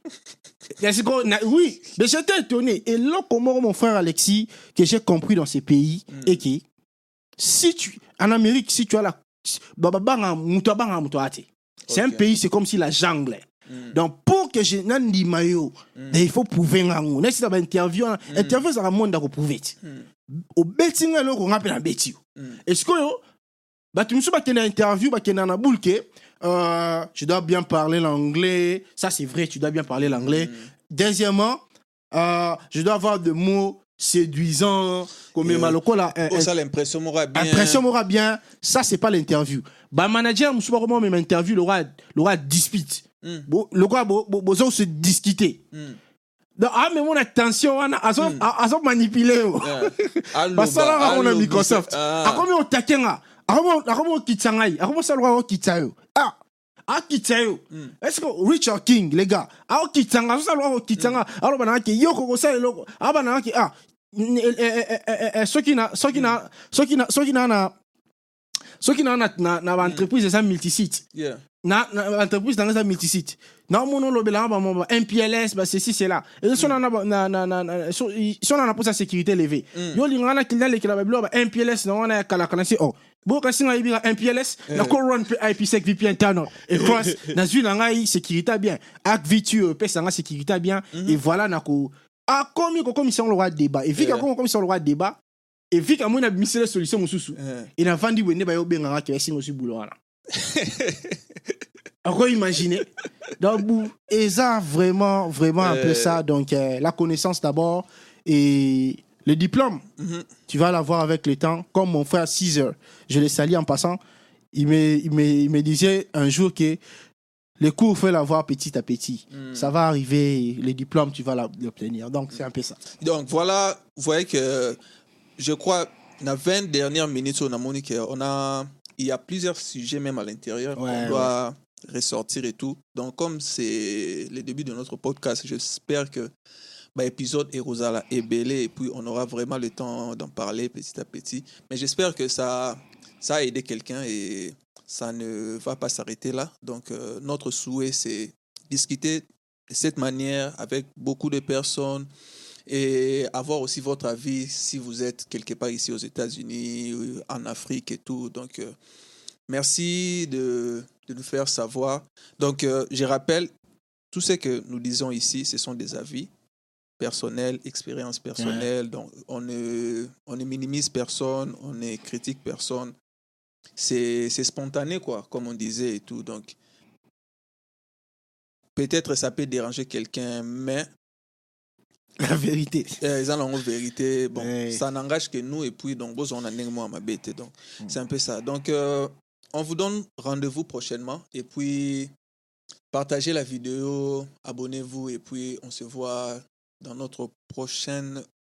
Est-ce qu'on a- oui, mais j'étais étonné. Et là, comment mon frère Alexis, que j'ai compris dans ces pays, et que si tu, en Amérique, si tu as la c'est un pays c'est comme si la jungle mm. donc pour que je nandi mayo mm. il faut prouver ngango nesi na ba interview mm. interview za monde ko prouver ti obeti nga eloko nga mpe na beti yo est-ce que yo bato mosusu bakende na interview bakende na boule ke euh, tu dois bien parler l'anglais. Ça c'est vrai tu dois bien parler l'anglais. Deuxièmement euh, je dois avoir de mots séduisant comme yeah. là oh, ça l'impression m'aura bien. Impression m'aura bien. Ça c'est pas l'interview. Bah manager je sais pas comment même interview l'aura dispute. Mm. bo le bo bo se discuter. Mm. donc ah mais mon attention wana azo mm. azo manipuler yeah. basala on a Microsoft. Ah. akomi otakenga akomi akomi okitsangai akomi salwa okitsayo ah akitsa yo est ce que richard king les gars aokitsanga azosala akokitsanga aloba nangaki yo kokosala eloko aloba nangaki ah soki na soki na soki na soki na na soki na na na na baentreprise eza multisite. Na entreprise nanga eza multisite. Naomona olobelanga bamo ba mpls baceci cela. So na na mposa sécurité élevé yo olinganga na client alekela babilo ba mpls na wana ya kalaka na si boka singa yebika mpls nako run mpe ipsec vpn tano ecross nazwi na ngai sécurité bien. Ak vitu epesanga sécurité bien. Et voilà nako. Akomi kokomisa yango lokwa débat. Eviki akomi kokomisa yango lokwa débat eviki solution mosusu e navandi boye nde bayobengaka ke basinga osi bulo wana Encore imaginer. Donc, et ça, vraiment, vraiment un peu ça. Donc, euh, la connaissance d'abord et le diplôme, mm-hmm. tu vas l'avoir avec le temps. Comme mon frère Caesar, je l'ai sali en passant, il me, il, me, il me disait un jour que les cours, il faut l'avoir petit à petit. Mm. Ça va arriver, le diplôme, tu vas l'obtenir. Donc, c'est un peu ça. Donc, voilà, vous voyez que je crois, dans les 20 dernières minutes, on a, on a il y a plusieurs sujets même à l'intérieur qu'on doit ressortir et tout. Donc, comme c'est le début de notre podcast, j'espère que bah, Erosala est belé et puis on aura vraiment le temps d'en parler petit à petit. Mais j'espère que ça, ça a aidé quelqu'un et ça ne va pas s'arrêter là. Donc, euh, notre souhait, c'est discuter de cette manière avec beaucoup de personnes et avoir aussi votre avis si vous êtes quelque part ici aux États-Unis, en Afrique et tout. Donc, euh, merci de, de, nous faire savoir. Donc, euh, je rappelle, tout ce que nous disons ici, ce sont des avis personnels, expériences personnelles. Donc, on ne, on ne minimise personne, on ne critique personne. C'est spontané, quoi, comme on disait et tout. Donc, peut-être ça peut déranger quelqu'un, mais la vérité. Ils ont la vérité. Bon, ça n'engage que nous et puis donc on a ma bête donc mm. c'est un peu ça. Donc euh, on vous donne rendez-vous prochainement et puis partagez la vidéo, abonnez-vous et puis on se voit dans notre prochaine